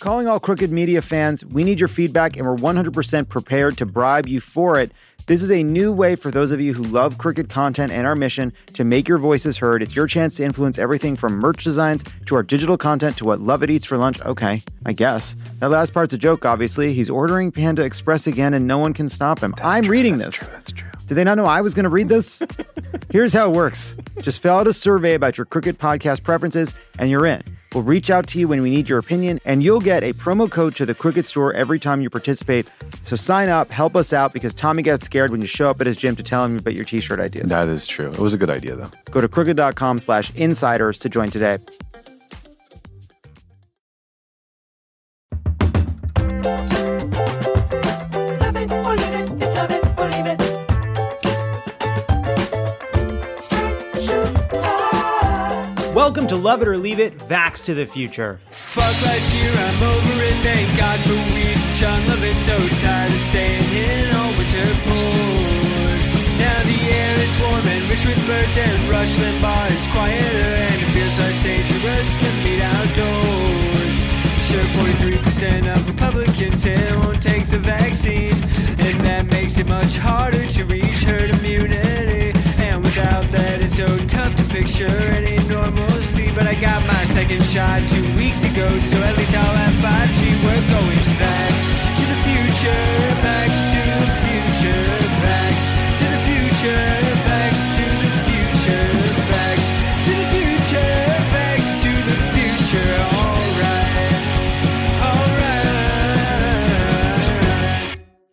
Calling all Crooked Media fans, we need your feedback and we're 100% prepared to bribe you for it. This is a new way for those of you who love Crooked content and our mission to make your voices heard. It's your chance to influence everything from merch designs to our digital content to what Lovett Eats for lunch. Okay, I guess. That last part's a joke, obviously. He's ordering Panda Express again and no one can stop him. I'm true, reading that's this. true, that's true. Did they not know I was going to read this? Here's how it works just fill out a survey about your Crooked podcast preferences, and you're in. We'll reach out to you when we need your opinion, and you'll get a promo code to the Crooked store every time you participate. So sign up, help us out, because Tommy gets scared when you show up at his gym to tell him about your t shirt ideas. That is true. It was a good idea, though. Go to crooked.com slash insiders to join today. Welcome to Love It or Leave It, Vax to the Future. Fuck last year, I'm over it. Thank God for weed. John Lovett, so tired of staying in all winter. Now the air is warm and rich with birds, and Rush Limbaugh is quieter, and it feels less dangerous to meet outdoors. Sure, 43% of Republicans say they won't take the vaccine, and that makes it much harder to reach herd immunity. That, it's so tough to picture any normalcy. But I got my second shot two weeks ago, so at least I'll have 5G. We're going vax to the future, vax to the future, vax to the future.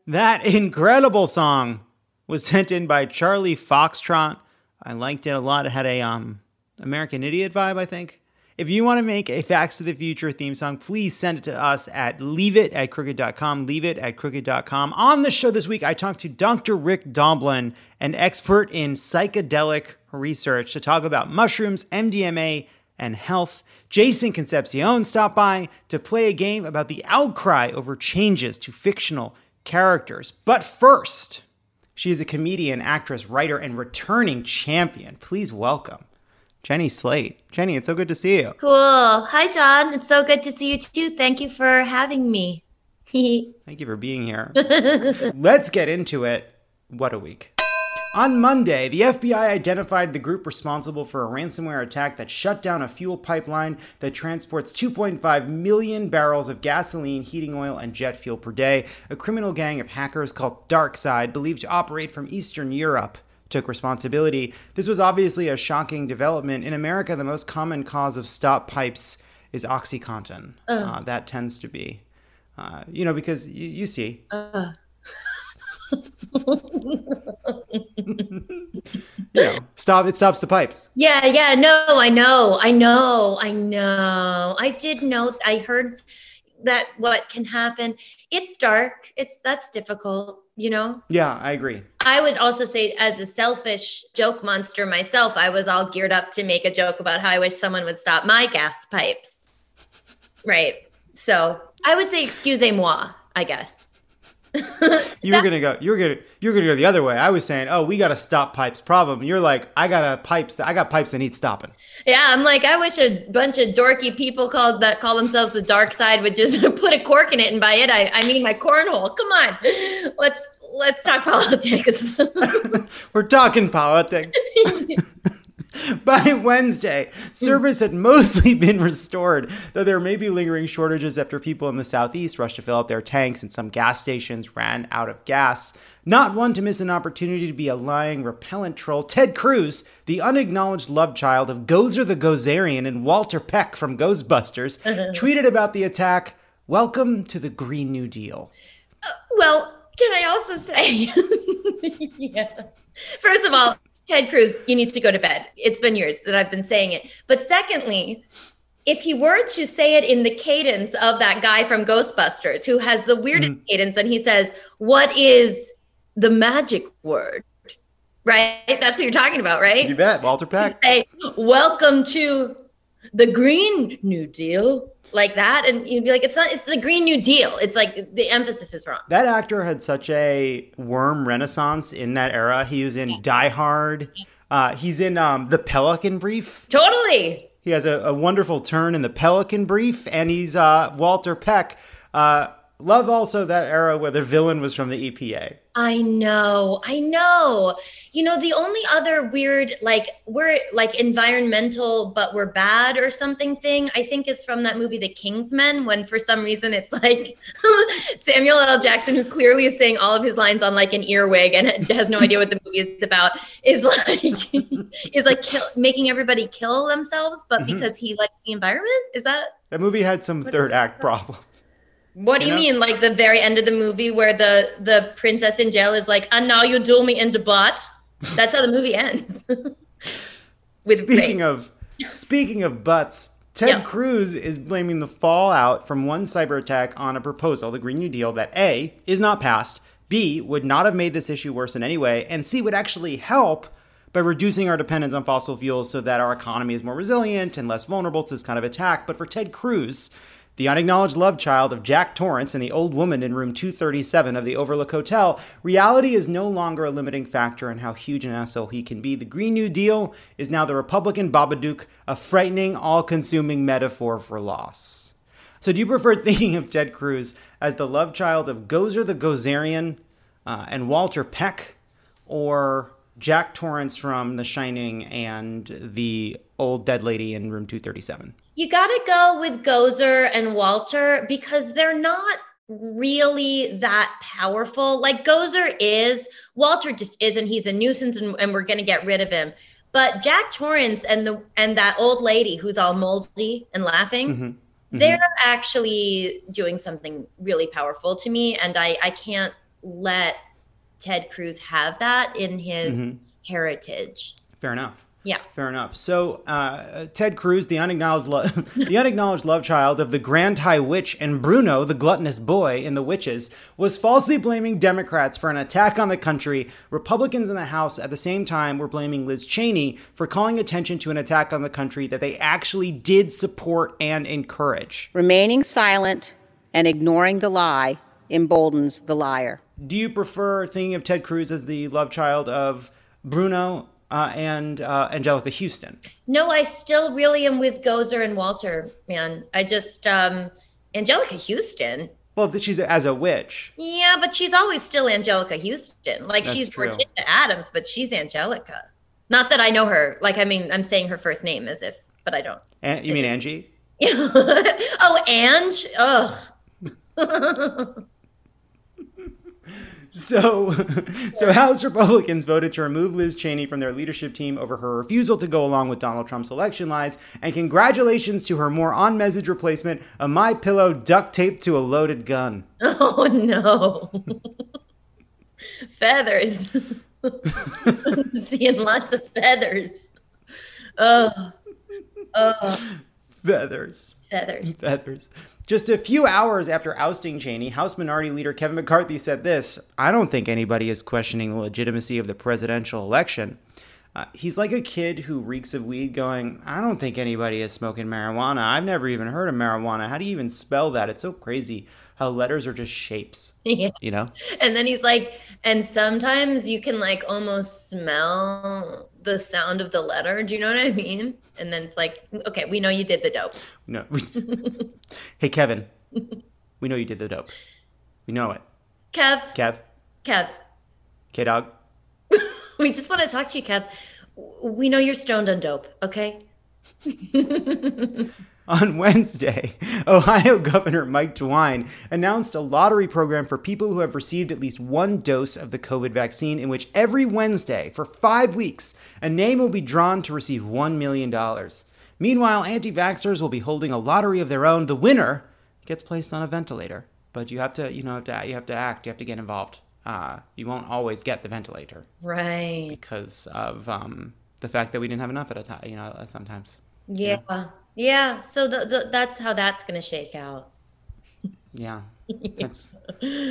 That incredible song was sent in by Charlie Foxtrot. I liked it a lot. It had a um American Idiot vibe, I think. If you want to make a Vax to the Future theme song, please send it to us at leave it at crooked.com. Leave it at crooked.com. On the show this week, I talked to Dr. Rick Doblin, an expert in psychedelic research, to talk about mushrooms, MDMA, and health. Jason Concepcion stopped by to play a game about the outcry over changes to fictional characters. But first, she is a comedian, actress, writer, and returning champion. Please welcome Jenny Slate. Jenny, it's so good to see you. Cool. Hi, John. It's so good to see you too. Thank you for having me. Thank you for being here. Let's get into it. What a week. On Monday, the FBI identified the group responsible for a ransomware attack that shut down a fuel pipeline that transports 2.5 million barrels of gasoline, heating oil, and jet fuel per day. A criminal gang of hackers called DarkSide, believed to operate from Eastern Europe, took responsibility. This was obviously a shocking development. In America, the most common cause of stop pipes is OxyContin. Uh, that tends to be, uh, you know, because you, you see. you know, stop. It stops the pipes. yeah, yeah. No, I know. I know. I know. I did know. I heard that what can happen. It's dark. It's that's difficult, you know? Yeah, I agree. I would also say, as a selfish joke monster myself, I was all geared up to make a joke about how I wish someone would stop my gas pipes. Right. So I would say, excusez-moi, I guess. You were gonna go. You were gonna. You were gonna go the other way. I was saying, oh, we got to stop pipes problem. You're like, I got a pipes. That, I got pipes that need stopping. Yeah, I'm like, I wish a bunch of dorky people called that call themselves the dark side would just put a cork in it, and by it, I, I mean my cornhole. Come on, let's let's talk politics. We're talking politics. By Wednesday, service had mostly been restored, though there may be lingering shortages after people in the southeast rushed to fill up their tanks and some gas stations ran out of gas. Not one to miss an opportunity to be a lying, repellent troll, Ted Cruz, the unacknowledged love child of Gozer the Gozerian and Walter Peck from Ghostbusters, tweeted about the attack Welcome to the Green New Deal. Uh, well, can I also say, yeah. First of all, Ted Cruz, you need to go to bed. It's been years that I've been saying it. But secondly, if he were to say it in the cadence of that guy from Ghostbusters who has the weirdest mm-hmm. cadence and he says, What is the magic word? Right? That's what you're talking about, right? You bet, Walter Peck. Say, Welcome to the Green New Deal, like that. And you'd be like, It's not, it's the Green New Deal. It's like the emphasis is wrong. That actor had such a worm renaissance in that era. He was in Die Hard. Uh, he's in um, The Pelican Brief. Totally. He has a, a wonderful turn in the Pelican Brief, and he's uh, Walter Peck. Uh, love also that era where the villain was from the EPA. I know, I know. You know, the only other weird, like, we're like environmental, but we're bad or something thing, I think is from that movie, The Kingsmen, when for some reason it's like Samuel L. Jackson, who clearly is saying all of his lines on like an earwig and has no idea what the movie is about, is like, is like kill, making everybody kill themselves, but mm-hmm. because he likes the environment? Is that? That movie had some third act problem. What do You you, know? mean? Like the very end of the movie where the the princess in jail is like, and now you do me in the butt. That's how the movie ends. With Speaking rape. of speaking of butts, Ted Yeah. Cruz is blaming the fallout from one cyber attack on a proposal, the Green New Deal, that A is not passed, B would not have made this issue worse in any way, and C would actually help by reducing our dependence on fossil fuels so that our economy is more resilient and less vulnerable to this kind of attack. But for Ted Cruz, the unacknowledged love child of Jack Torrance and the old woman in room 237 of the Overlook Hotel, reality is no longer a limiting factor in how huge an asshole he can be. The Green New Deal is now the Republican Babadook, a frightening, all consuming metaphor for loss. So, do you prefer thinking of Ted Cruz as the love child of Gozer the Gozerian uh, and Walter Peck, or Jack Torrance from The Shining and the old dead lady in room 237? you got to go with Gozer and Walter because they're not really that powerful. Like Gozer is, Walter just isn't. He's a nuisance, and, and we're going to get rid of him. But Jack Torrance and the and that old lady who's all moldy and laughing, mm-hmm. Mm-hmm. they're actually doing something really powerful to me, and I I can't let Ted Cruz have that in his mm-hmm. heritage. Fair enough. Yeah. Fair enough. So uh, Ted Cruz, the unacknowledged, lo- the unacknowledged love child of the Grand High Witch and Bruno, the gluttonous boy in The Witches, was falsely blaming Democrats for an attack on the country. Republicans in the House at the same time were blaming Liz Cheney for calling attention to an attack on the country that they actually did support and encourage. Remaining silent and ignoring the lie emboldens the liar. Do you prefer thinking of Ted Cruz as the love child of Bruno uh, and uh, Anjelica Huston? No, I still really am with Gozer and Walter, man. I just um Anjelica Huston. Well, she's as a witch. Yeah, but she's always still Anjelica Huston. Like That's she's true. Morticia Addams, but she's Anjelica. Not that I know her. Like I mean, I'm saying her first name as if, but I don't. An- you mean It's- Angie? oh, Ange. Ugh. So, so House Republicans voted to remove Liz Cheney from their leadership team over her refusal to go along with Donald Trump's election lies. And congratulations to her more on-message replacement, a My Pillow duct taped to a loaded gun. Oh no. feathers. Seeing lots of feathers. Oh. Oh, Feathers. feathers. Feathers. Just a few hours after ousting Cheney, House Minority Leader Kevin McCarthy said this I don't think anybody is questioning the legitimacy of the presidential election. Uh, he's like a kid who reeks of weed going, I don't think anybody is smoking marijuana. I've never even heard of marijuana. How do you even spell that? It's so crazy how letters are just shapes, Yeah. you know? And then he's like, and sometimes you can like almost smell the sound of the letter. Do you know what I mean? And then it's like, okay, we know you did the dope. No. hey, Kevin, we know you did the dope. We know it. Kev, Kev, Kev, K Dog. we just want to talk to you, Kev. We know you're stoned on dope, okay? On Wednesday, Ohio Governor Mike DeWine announced a lottery program for people who have received at least one dose of the COVID vaccine, in which every Wednesday for five weeks, a name will be drawn to receive $1 million. Meanwhile, anti vaxxers will be holding a lottery of their own. The winner gets placed on a ventilator. But you have to, you know, have to, you have to act, you have to get involved. Uh, you won't always get the ventilator Right. because of um, the fact that we didn't have enough at a time, you know, sometimes. Yeah. Yeah. So the, the, that's how that's going to shake out. Yeah. That's,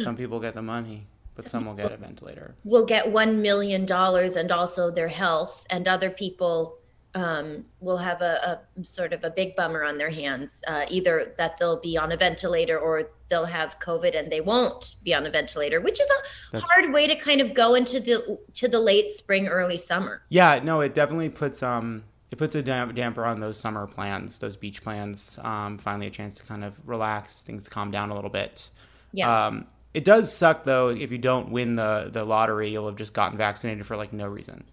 some people get the money, but some will get a ventilator. Will get $1 million and also their health, and other people um, will have a, a sort of a big bummer on their hands, uh, either that they'll be on a ventilator or they'll have COVID and they won't be on a ventilator, which is a That's- hard way to kind of go into the to the late spring, early summer. Yeah, no, it definitely puts um it puts a dam- damper on those summer plans, those beach plans. Um, finally, a chance to kind of relax, things calm down a little bit. Yeah. Um, it does suck though if you don't win the the lottery, you'll have just gotten vaccinated for like no reason.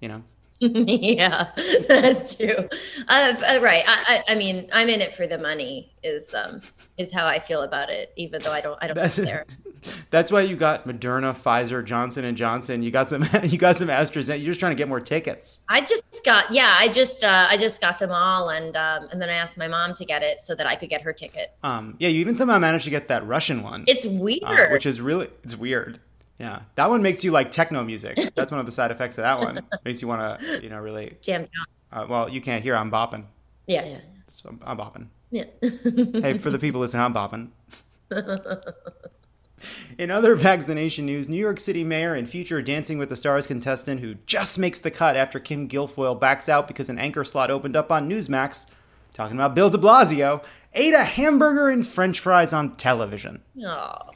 You know. yeah, that's true. Uh, uh, right. I, I, I mean, I'm in it for the money. Is um is how I feel about it. Even though I don't I don't That's care. That's why you got Moderna, Pfizer, Johnson and Johnson. You got some. You got some AstraZeneca. You're just trying to get more tickets. I just got yeah. I just uh, I just got them all, and um, and then I asked my mom to get it so that I could get her tickets. Um, yeah, you even somehow managed to get that Russian one. it's weird. uh, which is really it's weird. Yeah, that one makes you like techno music. That's one of the side effects of that one. makes you want to, you know, really. Jam. Uh, well, you can't hear. I'm bopping. Yeah, yeah, So I'm, I'm bopping. yeah. Hey, for the people listening, I'm bopping. In other vaccination news, New York City mayor and future Dancing with the Stars contestant who just makes the cut after Kim Guilfoyle backs out because an anchor slot opened up on Newsmax, talking about Bill de Blasio, ate a hamburger and french fries on television.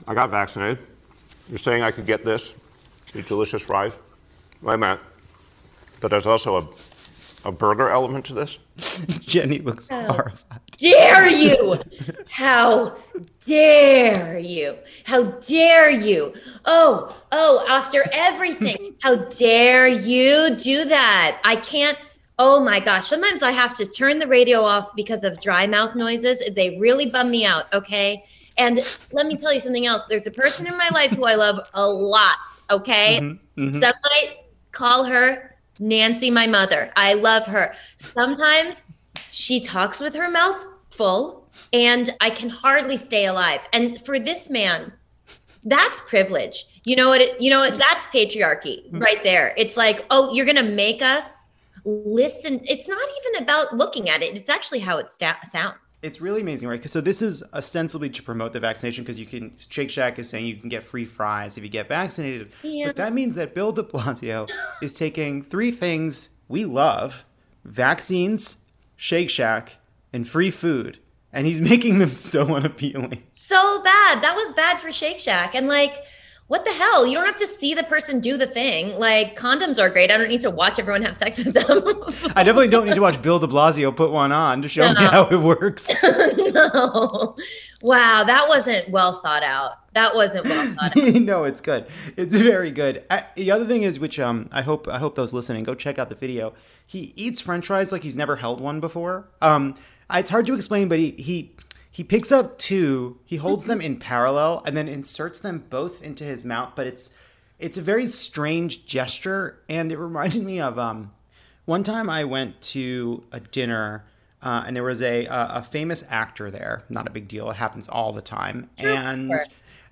I got vaccinated. You're saying I could get this, delicious fries? Wait a minute. But there's also a, a burger element to this? Jenny looks horrified. dare you? How dare you? How dare you? Oh, oh, after everything, how dare you do that? I can't. Oh my gosh. Sometimes I have to turn the radio off because of dry mouth noises. They really bum me out. Okay. And let me tell you something else. There's a person in my life who I love a lot. Okay. Mm-hmm, mm-hmm. Some might call her Nancy, my mother. I love her. Sometimes she talks with her mouth full and I can hardly stay alive. And for this man, that's privilege. You know what? It, you know what? That's patriarchy mm-hmm. right there. It's like, oh, you're gonna make us listen. It's not even about looking at it. It's actually how it sta- sounds. It's really amazing, right? 'Cause So this is ostensibly to promote the vaccination because you can. Shake Shack is saying you can get free fries if you get vaccinated, Yeah. but that means that Bill De Blasio is taking three things we love: vaccines, Shake Shack, and free food, and he's making them so unappealing. So bad. That was bad for Shake Shack. And like, what the hell? You don't have to see the person do the thing. Like, condoms are great. I don't need to watch everyone have sex with them. I definitely don't need to watch Bill De Blasio put one on to show me how it works. no. Wow, that wasn't well thought out. That wasn't well thought out. no, it's good. It's very good. I, the other thing is, which um, I hope I hope those listening go check out the video. He eats French fries like he's never held one before. Um, it's hard to explain, but he he he picks up two, he holds them in parallel, and then inserts them both into his mouth. But it's it's a very strange gesture, and it reminded me of um, one time I went to a dinner. Uh, and there was a, a famous actor there. Not a big deal. It happens all the time. And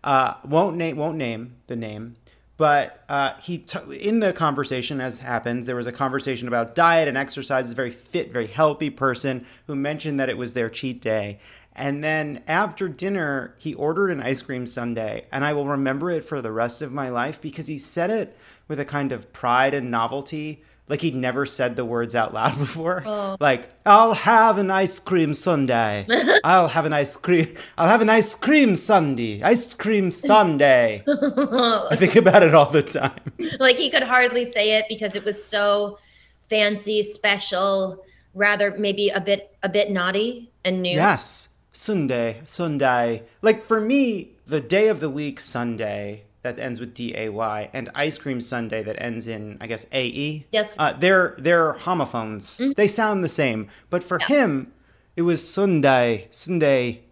uh, won't name won't name the name, but uh, he t- in the conversation as happens, there was a conversation about diet and exercise. A very fit, very healthy person who mentioned that it was their cheat day. And then after dinner, he ordered an ice cream sundae, and I will remember it for the rest of my life because he said it with a kind of pride and novelty. Like he'd never said the words out loud before. Oh. Like, I'll have an ice cream sundae. I'll have an ice cream. I'll have an ice cream sundae. Ice cream sundae. I think about it all the time. like he could hardly say it because it was so fancy, special, rather maybe a bit a bit naughty and new. Yes, Sunday, Sunday. Like for me, the day of the week Sunday that ends with D A Y and ice cream Sunday that ends in I guess A E. Yes. Uh, they're they're homophones. They sound the same, but for him, it was Sunday, Sunday,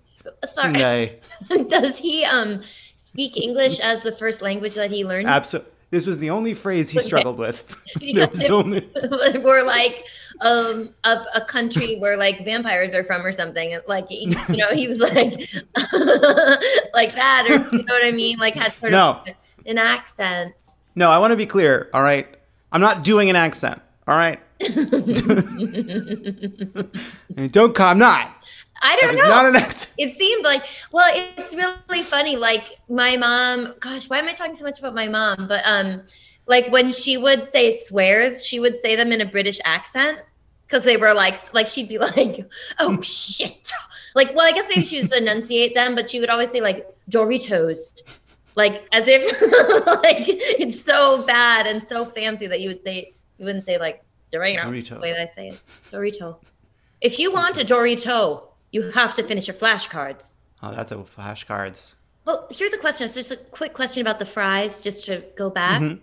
Sorry. Sunday. Does he um speak English as the first language that he learned? Absolutely. This was the only phrase he struggled with. there was only. we're like um a, a country where like vampires are from or something like he, you know he was like like that or you know what i mean like had sort No. of an accent No, I want to be clear. All right, I'm not doing an accent. All right. Don't. come. I'm not. I don't know not an it seemed like well it's really funny like my mom gosh why am i talking so much about my mom but um like when she would say swears she would say them in a british accent because they were like like she'd be like oh shit like well i guess maybe she was to enunciate them but she would always say like doritos like as if like it's so bad and so fancy that you would say you wouldn't say like Dorito. Dorito. The way that I say it. Dorito. If you want a Dorito, you have to finish your flashcards. Oh, that's a flashcards. Well, here's a question. It's just a quick question about the fries, just to go back. Mm-hmm.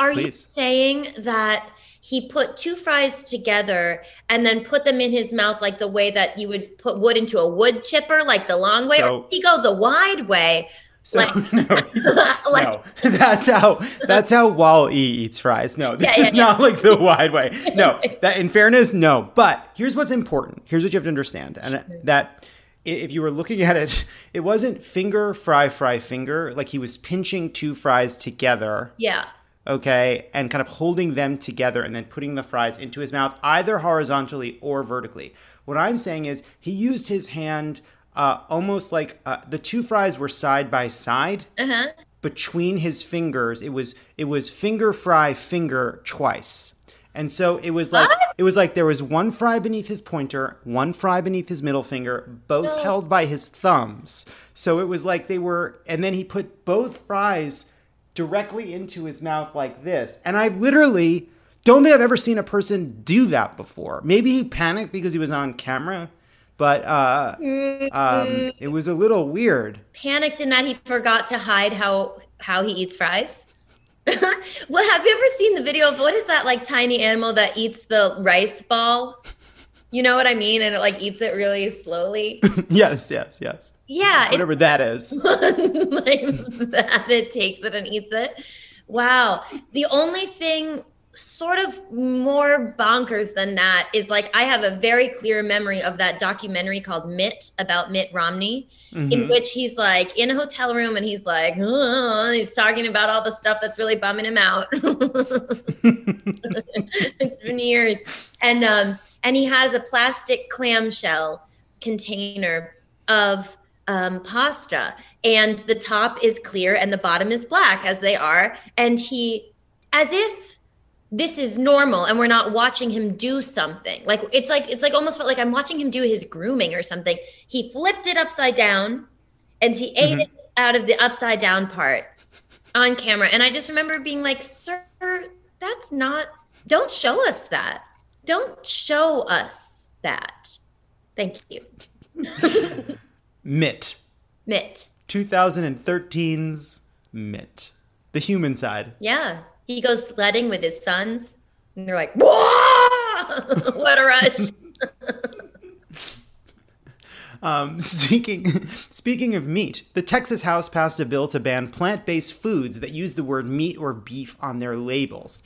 Are you saying that he put two fries together and then put them in his mouth like the way that you would put wood into a wood chipper, like the long way? So- or did he go the wide way? So Like- no, like, no, that's how that's how Wall E eats fries. No, this Yeah, yeah, is not like the wide way. No, that in fairness, no. But here's what's important. Here's what you have to understand, and that if you were looking at it, it wasn't finger fry fry finger. Like he was pinching two fries together. yeah. okay, and kind of holding them together and then putting the fries into his mouth, either horizontally or vertically. What I'm saying is he used his hand uh, almost like uh, the two fries were side by side Uh-huh. between his fingers. It was it was finger fry finger twice. And so it was like it was like there was one fry beneath his pointer, one fry beneath his middle finger, both held by his thumbs. So it was like they were and then he put both fries directly into his mouth like this. And I literally don't think I've ever seen a person do that before. Maybe he panicked because he was on camera, but uh, um, it was a little weird. Panicked in that he forgot to hide how how he eats fries. well, have you ever seen the video of what is that like tiny animal that eats the rice ball? You know what I mean? And it like eats it really slowly. yes, yes, yes. Yeah, Whatever that is. like that it takes it and eats it. Wow. The only thing sort of more bonkers than that is like I have a very clear memory of that documentary called Mitt about Mitt Romney, in which he's like in a hotel room and he's like, "Uh," he's talking about all the stuff that's really bumming him out. it's been years. And um and he has a plastic clamshell container of um, pasta and the top is clear and the bottom is black as they are and he as if this is normal and we're not watching him do something like it's like it's like almost felt like i'm watching him do his grooming or something he flipped it upside down and he ate mm-hmm. it out of the upside down part on camera and i just remember being like sir that's not don't show us that don't show us that thank you Mitt. mitt 2013's Mitt. The human side. Yeah. He goes sledding with his sons, and they're like, what a rush. Um, speaking speaking of meat, the Texas House passed a bill to ban plant-based foods that use the word meat or beef on their labels.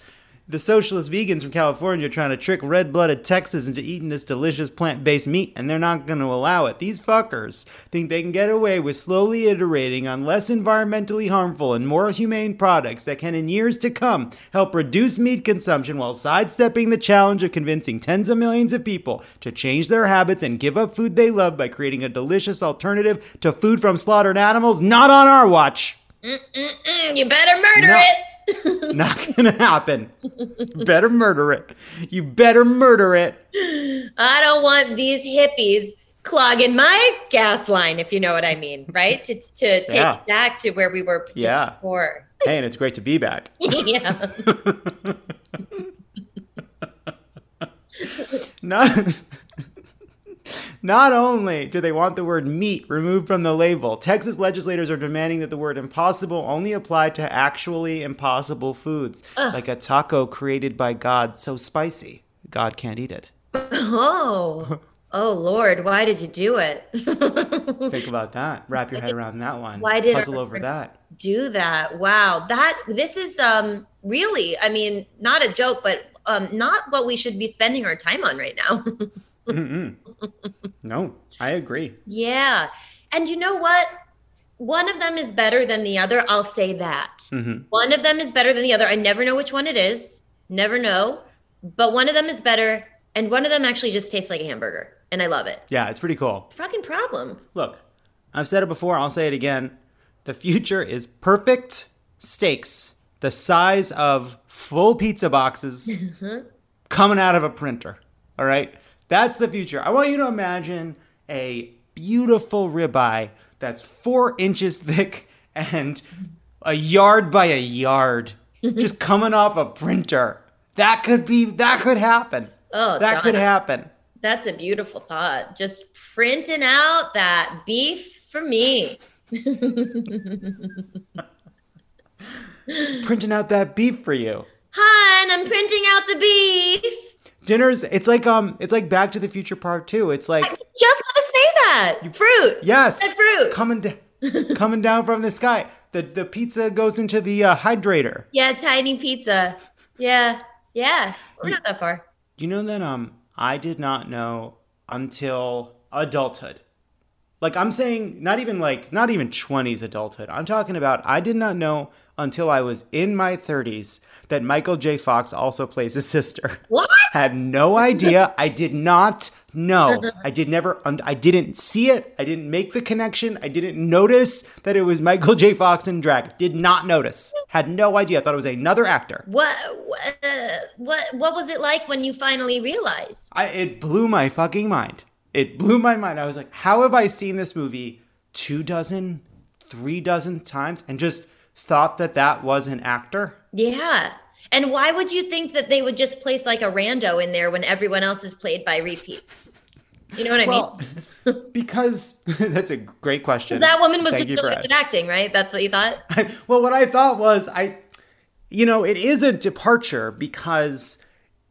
The socialist vegans from California are trying to trick red-blooded Texans into eating this delicious plant-based meat, and they're not going to allow it. These fuckers think they can get away with slowly iterating on less environmentally harmful and more humane products that can, in years to come, help reduce meat consumption while sidestepping the challenge of convincing tens of millions of people to change their habits and give up food they love by creating a delicious alternative to food from slaughtered animals. Not on our watch. Mm, you better murder No. it. Not gonna happen. better murder it. You better murder it. I don't want these hippies clogging my gas line, if you know what I mean, right? To, to take Yeah. back to where we were Yeah. before. Hey, and it's great to be back. yeah. Not, not only do they want the word meat removed from the label, Texas legislators are demanding that the word impossible only apply to actually impossible foods, like a taco created by God so spicy God can't eat it. Oh. Oh Lord, why did you do it? Think about that. Wrap your head around that one. Why did puzzle over that? do that. Wow. That this is um really, I mean, not a joke, but um not what we should be spending our time on right now. No, I agree. yeah. And you know what? One of them is better than the other. I'll say that. Mm-hmm. One of them is better than the other. I never know which one it is. Never know. But one of them is better and one of them actually just tastes like a hamburger and I love it. Yeah, it's pretty cool. Fucking problem. Look, I've said it before, I'll say it again. The future is perfect steaks the size of full pizza boxes coming out of a printer. All right? That's the future. I want you to imagine a beautiful ribeye that's four inches thick and a yard by a yard just coming off a printer. That could be. That could happen. Oh, that could happen. That's a beautiful thought. Just printing out that beef for me. Printing out that beef for you. Hun, I'm printing out the beef. Dinners. It's like um. It's like Back to the Future Part Two. It's like I was just gonna say that. you, fruit. yes, Said fruit. coming down, coming down from the sky. The the pizza goes into the uh, hydrator. Yeah, tiny pizza. Yeah, yeah. We're not that far. You know that um I did not know until adulthood. Like I'm saying not even like not even 20s adulthood. I'm talking about I did not know until I was in my 30s that Michael J. Fox also plays his sister. What? Had no idea. I did not know. I did never I didn't see it. I didn't make the connection. I didn't notice that it was Michael J. Fox in drag. Did not notice. Had no idea. I Thought it was another actor. What? What? Uh, what? What was it like when you finally realized? I, it blew my fucking mind. It blew my mind. I was like, how have I seen this movie two dozen, three dozen times and just thought that that was an actor? Yeah. And why would you think that they would just place like a rando in there when everyone else is played by repeats? You know what I Well, mean? because that's a great question. That woman was Thank just really good at acting, right? That's what you thought? well, what I thought was I, you know, it is a departure because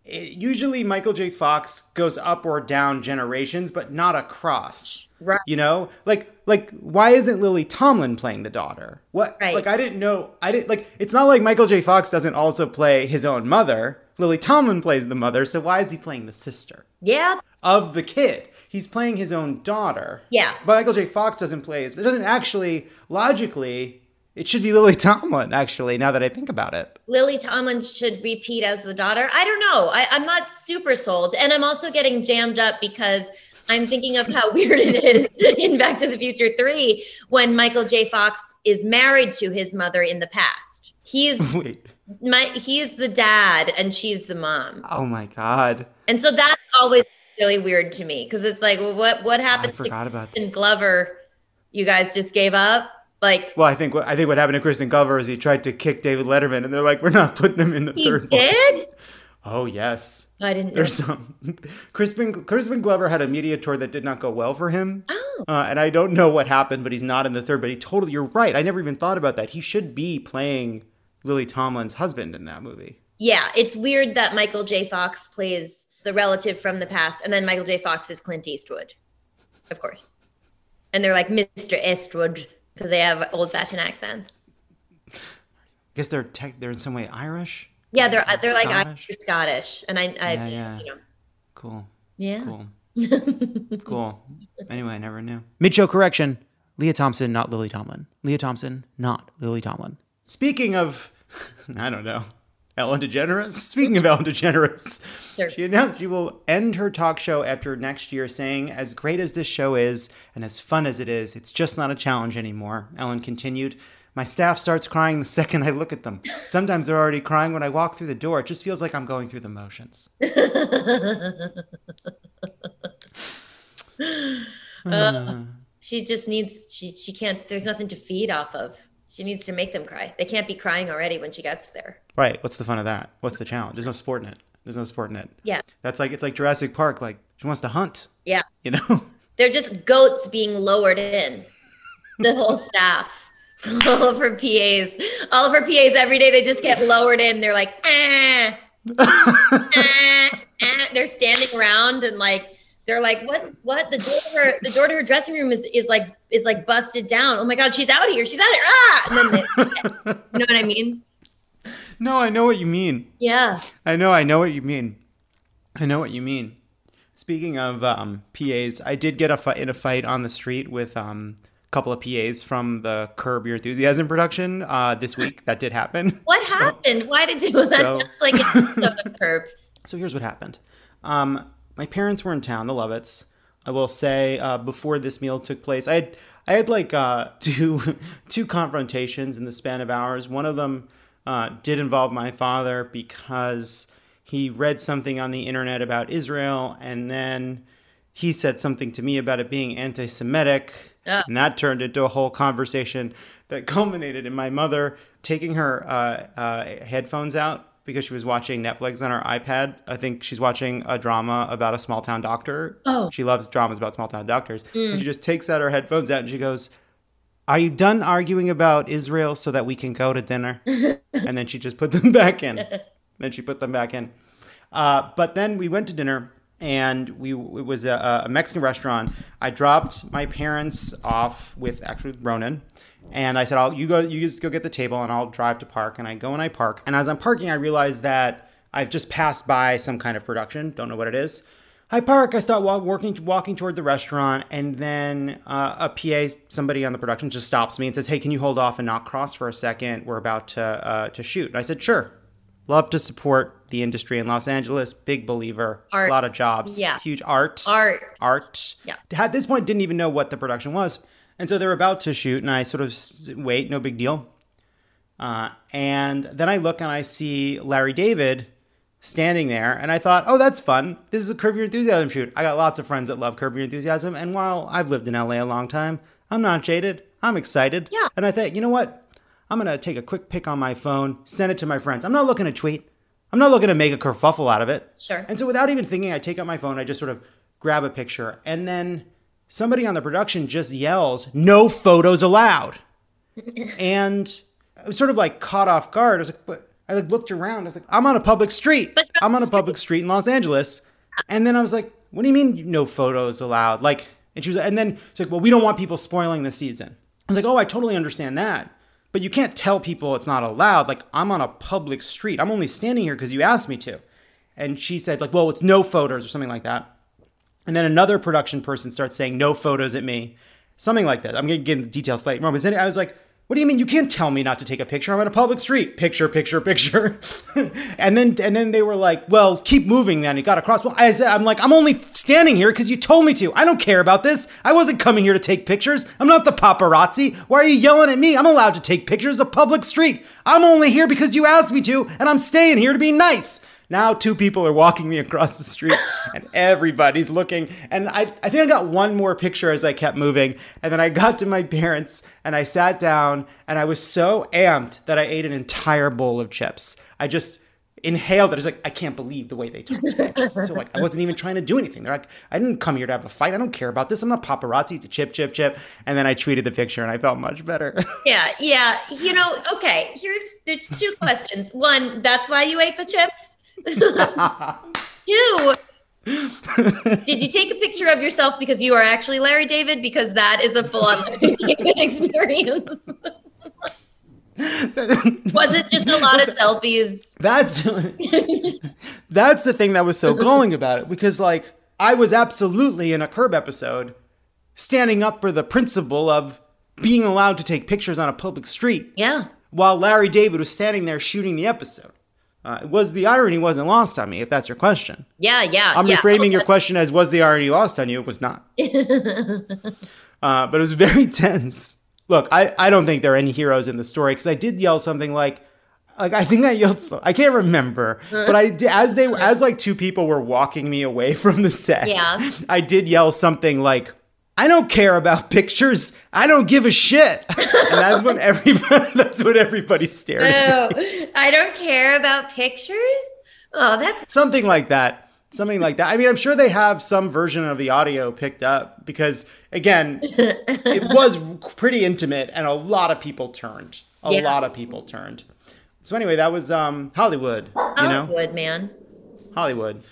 it, usually Michael J. Fox goes up or down generations, but not across. Right. You know, like like why isn't Lily Tomlin playing the daughter? What? Right. Like I didn't know. I didn't like. It's not like Michael J. Fox doesn't also play his own mother. Lily Tomlin plays the mother, so why is he playing the sister Yeah. of the kid? He's playing his own daughter. Yeah. But Michael J. Fox doesn't play his. It doesn't actually logically. It should be Lily Tomlin. Actually, now that I think about it. Lily Tomlin should repeat as the daughter. I don't know. I, I'm not super sold. And I'm also getting jammed up because I'm thinking of how weird it is in Back to the Future 3 when Michael J. Fox is married to his mother in the past. He is Wait. my he is the dad and she's the mom. Oh my God. And so that's always really weird to me because it's like, well, what what happened forgot to about Crispin Glover? You guys just gave up? Like Well, I think what I think what happened to Crispin Glover is he tried to kick David Letterman, and they're like, "We're not putting him in the he third one." did? Oh yes. I didn't know. There's some. Crispin Crispin Glover had a media tour that did not go well for him, Oh. uh, and I don't know what happened, but he's not in the third. But he totally, you're right. I never even thought about that. He should be playing Lily Tomlin's husband in that movie. Yeah, it's weird that Michael J. Fox plays the relative from the past, and then Michael J. Fox is Clint Eastwood, of course. And they're like Mr. Eastwood because they have old fashioned accents. I guess they're tech, they're in some way Irish. Yeah, they're uh, they're like Scottish? Irish Scottish, and I, I Yeah, yeah. you know, Cool. yeah. Cool. cool. Anyway, I never knew. Mid show correction Lea Thompson, not Lily Tomlin. Lea Thompson, not Lily Tomlin. Speaking of, I don't know, Ellen DeGeneres. Speaking of Ellen DeGeneres, Sure. she announced she will end her talk show after next year, saying, As great as this show is and as fun as it is, it's just not a challenge anymore. Ellen continued, My staff starts crying the second I look at them. Sometimes they're already crying when I walk through the door. It just feels like I'm going through the motions. Uh, she just needs she she can't. There's nothing to feed off of. She needs to make them cry. They can't be crying already when she gets there. Right. What's the fun of that? What's the challenge? There's no sport in it. There's no sport in it. Yeah, That's like it's like Jurassic Park. Like she wants to hunt. yeah. You know. They're just goats being lowered in. The whole staff, all of her PAs, all of her PAs every day, they just get lowered in. They're like, ah, ah, ah. they're standing around and like they're like, what? What? The door to her, the door to her dressing room is is like is like busted down. Oh my god, she's out here. She's out here. Ah! And then they, you know what I mean? no, I know what you mean. Yeah. I know. I know what you mean. I know what you mean. Speaking of um, PAs, I did get a fight in a fight on the street with um, couple of PAs from the Curb Your Enthusiasm production uh, this week. That did happen. What happened? Why did you was that so- just like a curb? So here's what happened. Um, my parents were in town, the Lovetts. I will say uh, before this meal took place, I had I had like uh, two two confrontations in the span of hours. One of them uh, did involve my father because he read something on the internet about Israel, and then he said something to me about it being anti-Semitic, Ah. and that turned into a whole conversation that culminated in my mother taking her uh, uh, headphones out because she was watching Netflix on her iPad. I think she's watching a drama about a small town doctor. Oh. She loves dramas about small town doctors. And she just takes out her headphones out and she goes, Are you done arguing about Israel so that we can go to dinner? and then she just put them back in. then she put them back in. Uh, but then we went to dinner and we it was a, a Mexican restaurant. I dropped my parents off with actually Ronan, and I said, "I'll you go you just go get the table and I'll drive to park." And I go and I park, and as I'm parking, I realize that I've just passed by some kind of production. Don't know what it is. I park. I start walk, working, walking toward the restaurant, and then uh, a PA, somebody on the production, just stops me and says, "Hey, can you hold off and not cross for a second? We're about to uh, to shoot." And I said, "Sure." Love to support the industry in Los Angeles. Big believer. Art. A lot of jobs. Yeah. Huge art. Art. Art. Yeah. At this point, didn't even know what the production was, and so they're about to shoot, and I sort of wait. No big deal. Uh, and then I look and I see Larry David standing there, and I thought, oh, that's fun. This is a Curb Your Enthusiasm shoot. I got lots of friends that love Curb Your Enthusiasm, and while I've lived in LA a long time, I'm not jaded. I'm excited. Yeah. And I thought, you know what? I'm gonna take a quick pic on my phone, send it to my friends. I'm not looking to tweet. I'm not looking to make a kerfuffle out of it. Sure. And so without even thinking, I take out my phone, I just sort of grab a picture, and then somebody on the production just yells, "No photos allowed." and I was sort of like caught off guard. I was like, but I like looked around. I was like, I'm on a public street. I'm on a public street in Los Angeles. And then I was like, what do you mean no photos allowed? Like, and she was, and then she's like, well, we don't want people spoiling the season. I was like, oh, I totally understand that. But you can't tell people it's not allowed. Like, I'm on a public street. I'm only standing here because you asked me to. And she said, like, well, it's no photos or something like that. And then another production person starts saying no photos at me, something like that. I'm gonna get into details later. I was like, "What do you mean you can't tell me not to take a picture? I'm on a public street. Picture, picture, picture." and then and then they were like, "Well, keep moving." Then it got across. Well, I said, "I'm like, I'm only standing here because you told me to. I don't care about this. I wasn't coming here to take pictures. I'm not the paparazzi. Why are you yelling at me? I'm allowed to take pictures of public street. I'm only here because you asked me to, and I'm staying here to be nice." Now two people are walking me across the street and everybody's looking. And I, I think I got one more picture as I kept moving. And then I got to my parents and I sat down and I was so amped that I ate an entire bowl of chips. I just inhaled it. I was like, I can't believe the way they talked to me. So like I wasn't even trying to do anything. They're like, I didn't come here to have a fight. I don't care about this. I'm not paparazzi to chip, chip, chip. And then I tweeted the picture and I felt much better. Yeah, yeah. You know, okay, here's there's two questions. One, that's why you ate the chips. Two, did you take a picture of yourself because you are actually Larry David? Because that is a full-on experience. Was it just a lot of selfies? That's that's the thing that was so galling about it because like I was absolutely in a curb episode standing up for the principle of being allowed to take pictures on a public street Yeah. while Larry David was standing there shooting the episode. Uh, was the irony wasn't lost on me if that's your question. Yeah, yeah. I'm yeah. reframing your question as was the irony lost on you? It was not. uh, but it was very tense. Look, I, I don't think there are any heroes in the story because I did yell something like, like I think I yelled. So, I can't remember, but I did, as they as like two people were walking me away from the set. Yeah. I did yell something like, "I don't care about pictures. I don't give a shit." and that's when everybody that's what everybody stared at. me. Oh, I don't care about pictures. Oh, that's something like that something like that i mean i'm sure they have some version of the audio picked up because again it was pretty intimate and a lot of people turned a Yeah. lot of people turned so anyway that was um hollywood you know Hollywood, man. hollywood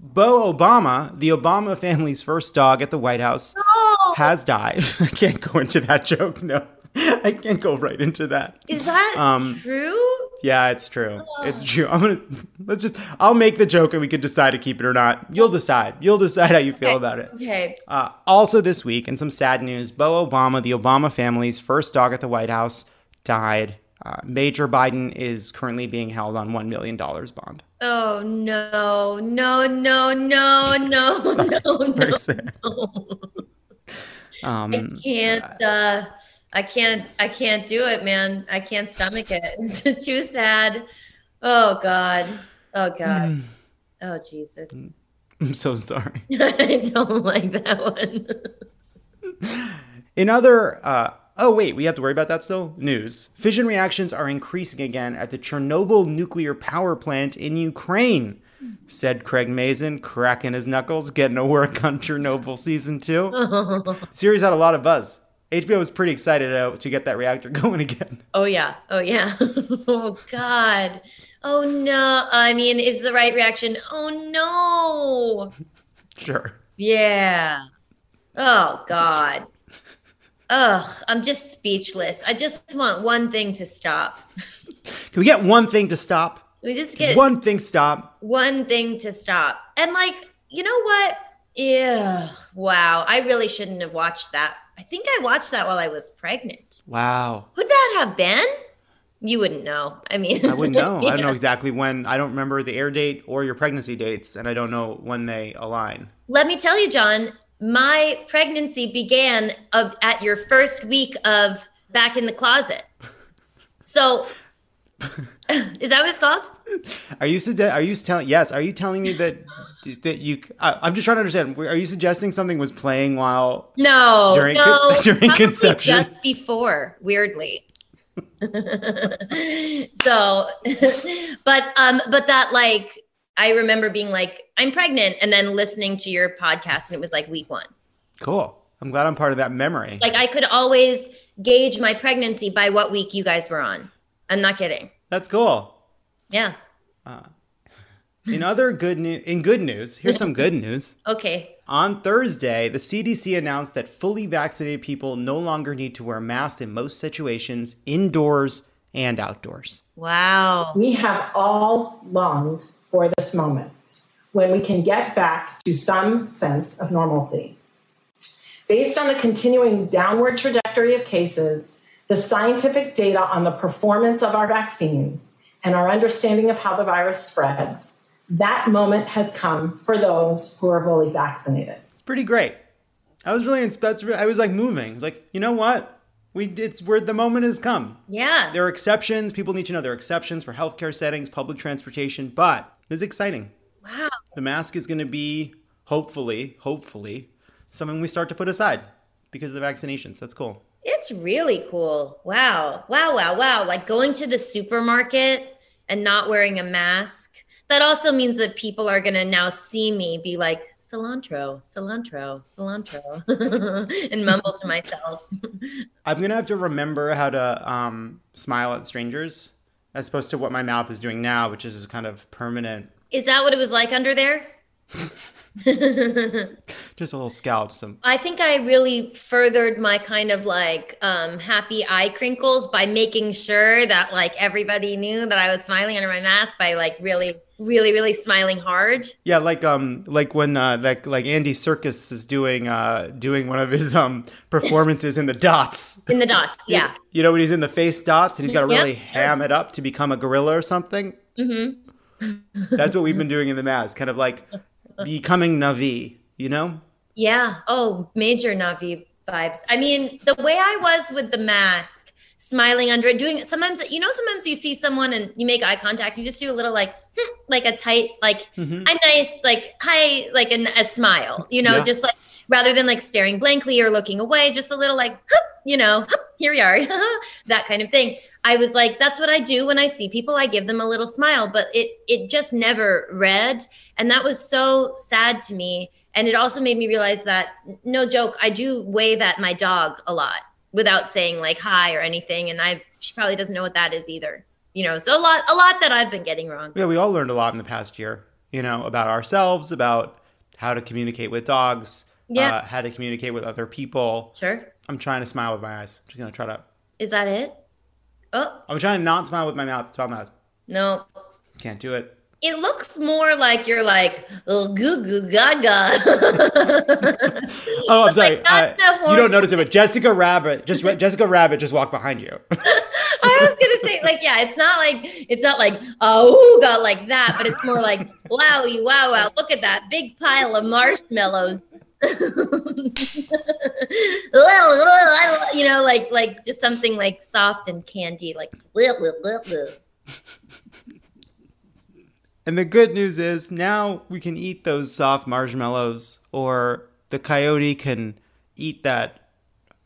bo obama the obama family's first dog at the white house Oh, has died i can't go into that joke no i can't go right into that is that Um, true? yeah, it's true. It's true. I'm gonna let's just I'll make the joke and we can decide to keep it or not. You'll decide. You'll decide how you feel about it. Okay. Uh, also this week, in some sad news, Bo Obama, the Obama family's first dog at the White House, died. Uh, Major Biden is currently being held on one million dollars bond. Oh no, no, no, no, no, no, no. Um, Can't uh I can't I can't do it, man. I can't stomach it. It's too sad. Oh God. Oh God. Oh Jesus. I'm so sorry. I don't like that one. In other uh, Oh, wait, we have to worry about that still? News. Fission reactions are increasing again at the Chernobyl nuclear power plant in Ukraine, said Craig Mazin, cracking his knuckles, getting to work on Chernobyl season two. Series had a lot of buzz. HBO was pretty excited uh, to get that reactor going again. Oh yeah. Oh yeah. oh God. Oh no. I mean, is the right reaction? Oh no. Sure. Yeah. Oh God. Ugh, I'm just speechless. I just want one thing to stop. Can we get one thing to stop? We just get One thing stop. one thing to stop. And like, you know what? Yeah. Wow. I really shouldn't have watched that. I think I watched that while I was pregnant. Wow. Could that have been? You wouldn't know. I mean, I wouldn't know. I don't know exactly when. I don't remember the air date or your pregnancy dates, and I don't know when they align. Let me tell you, John, my pregnancy began of at your first week of back in the closet. So is that what it's called? Are you sugge- Are you telling? Yes. Are you telling me that that you? I, I'm just trying to understand. Are you suggesting something was playing while? No, During no, during conception? just before, weirdly. so, but um, but that like I remember being like, I'm pregnant, and then listening to your podcast, and it was like week one. Cool. I'm glad I'm part of that memory. Like I could always gauge my pregnancy by what week you guys were on. I'm not kidding. That's cool. Yeah. Uh, in other good news, in good news, here's some good news. Okay. On Thursday, the CDC announced that fully vaccinated people no longer need to wear masks in most situations, indoors and outdoors. Wow. We have all longed for this moment when we can get back to some sense of normalcy. Based on the continuing downward trajectory of cases, the scientific data on the performance of our vaccines, and our understanding of how the virus spreads, that moment has come for those who are fully vaccinated. It's pretty great. I was really inspired. I was like moving. It's like, you know what? We it's where the moment has come. Yeah. There are exceptions. People need to know there are exceptions for healthcare settings, public transportation, but this is exciting. Wow. The mask is going to be hopefully, hopefully, something we start to put aside because of the vaccinations. That's cool. It's really cool. Wow. Wow, wow, wow. Like going to the supermarket and not wearing a mask. That also means that people are going to now see me be like, cilantro, cilantro, cilantro, and mumble to myself. I'm gonna have to remember how to um, smile at strangers, as opposed to what my mouth is doing now, which is kind of permanent, Is that what it was like under there? just a little scowl. Some I think I really furthered my kind of like um, happy eye crinkles by making sure that like everybody knew that I was smiling under my mask by like really, really, really smiling hard. yeah, like um, like when uh, like like Andy Serkis is doing uh, doing one of his um performances in the dots. In the dots, yeah. You know when he's in the face dots and he's got to Yeah. really ham it up to become a gorilla or something. Mm-hmm. That's what we've been doing in the mask, kind of like becoming Navi. You know? Yeah. Oh, major Navi vibes. I mean, the way I was with the mask, smiling under it, doing it. Sometimes, you know, sometimes you see someone and you make eye contact. You just do a little like, hmm, like a tight, like Mm-hmm. a nice, like hi, like a, a smile. You know, Yeah. just like rather than like staring blankly or looking away, just a little like, you know, here we are, that kind of thing. I was like, that's what I do when I see people. I give them a little smile, but it it just never read, and that was so sad to me. And it also made me realize that, no joke, I do wave at my dog a lot without saying like hi or anything, and I she probably doesn't know what that is either. You know, so a lot a lot that I've been getting wrong. Yeah, we all learned a lot in the past year, you know, about ourselves, about how to communicate with dogs, Yeah. uh, how to communicate with other people. Sure, I'm trying to smile with my eyes. I'm just gonna try to. is that it? Oh I'm trying to not smile with my mouth. Smile eyes. no, Can't do it. It looks more like you're like oh, goo goo gaga. Oh, I'm sorry. Like, Uh, you don't notice it, but Jessica Rabbit, just Jessica Rabbit, just walked behind you. I was gonna say, like, yeah, it's not like it's not like oh god like that, but it's more like wowie wow wow. Look at that big pile of marshmallows. you know, like like just something like soft and candy, like. And the good news is now we can eat those soft marshmallows, or the coyote can eat that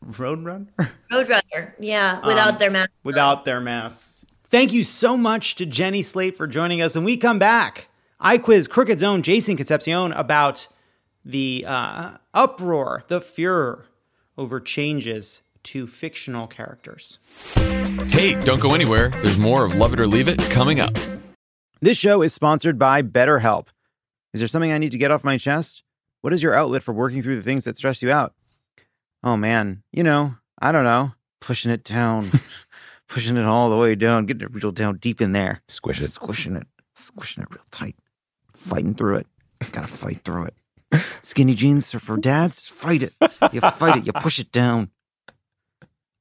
Roadrunner? Roadrunner. Yeah, without Um, their mask. Without their masks. Thank you so much to Jenny Slate for joining us. And we come back. I quiz Crooked's own Jason Concepcion about the uh, uproar, the furor over changes to fictional characters. Hey, don't go anywhere. There's more of Love It or Leave It coming up. This show is sponsored by BetterHelp. Is there something I need to get off my chest? What is your outlet for working through the things that stress you out? Oh man, you know, I don't know, pushing it down, pushing it all the way down, getting it real down deep in there. Squish it. Squishing it, squishing it real tight, fighting through it. Gotta fight through it. Skinny jeans are for dads. Fight it. You fight it. You push it down.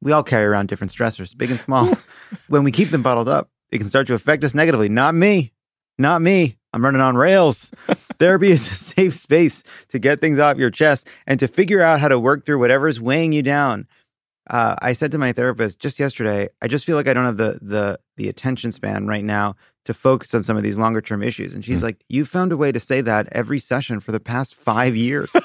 We all carry around different stressors, big and small. when we keep them bottled up, it can start to affect us negatively. Not me. Not me. I'm running on rails. Therapy is a safe space to get things off your chest and to figure out how to work through whatever's weighing you down. Uh, I said to my therapist just yesterday, I just feel like I don't have the the the attention span right now to focus on some of these longer term issues. And she's like, "You found a way to say that every session for the past five years."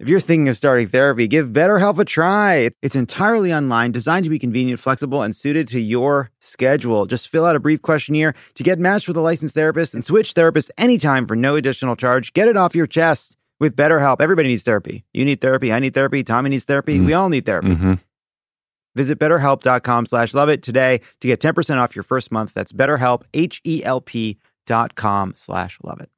If you're thinking of starting therapy, give BetterHelp a try. It's- entirely online, designed to be convenient, flexible, and suited to your schedule. Just fill out a brief questionnaire to get matched with a licensed therapist and switch therapists anytime for no additional charge. Get it off your chest with BetterHelp. Everybody needs therapy. You need therapy. I need therapy. Tommy needs therapy. We all need therapy. Mm-hmm. Visit betterhelp.com slash love it today to get 10% off your first month. That's betterhelp, H-E-L-P dot com slash love it.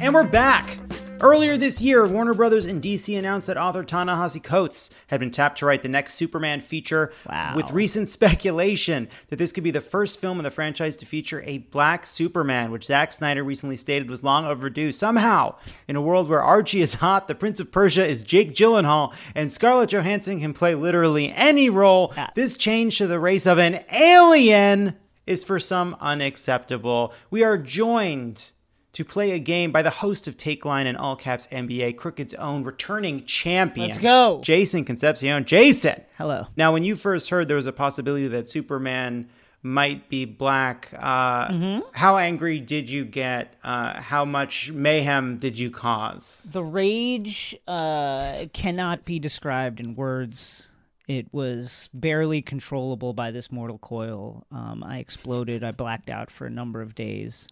And we're back. Earlier this year, Warner Brothers and DC announced that author Ta-Nehisi Coates had been tapped to write the next Superman feature. Wow. With recent speculation that this could be the first film in the franchise to feature a black Superman, which Zack Snyder recently stated was long overdue. Somehow, in a world where Archie is hot, the Prince of Persia is Jake Gyllenhaal, and Scarlett Johansson can play literally any role, this change to the race of an alien is for some unacceptable. We are joined to play a game by the host of Takeline and All Caps NBA, Crooked's own returning champion. Let's go. Jason Concepcion. Jason. Hello. Now, when you first heard there was a possibility that Superman might be black, uh, Mm-hmm. how angry did you get? Uh, how much mayhem did you cause? The rage uh, cannot be described in words. It was barely controllable by this mortal coil. Um, I exploded. I blacked out for a number of days.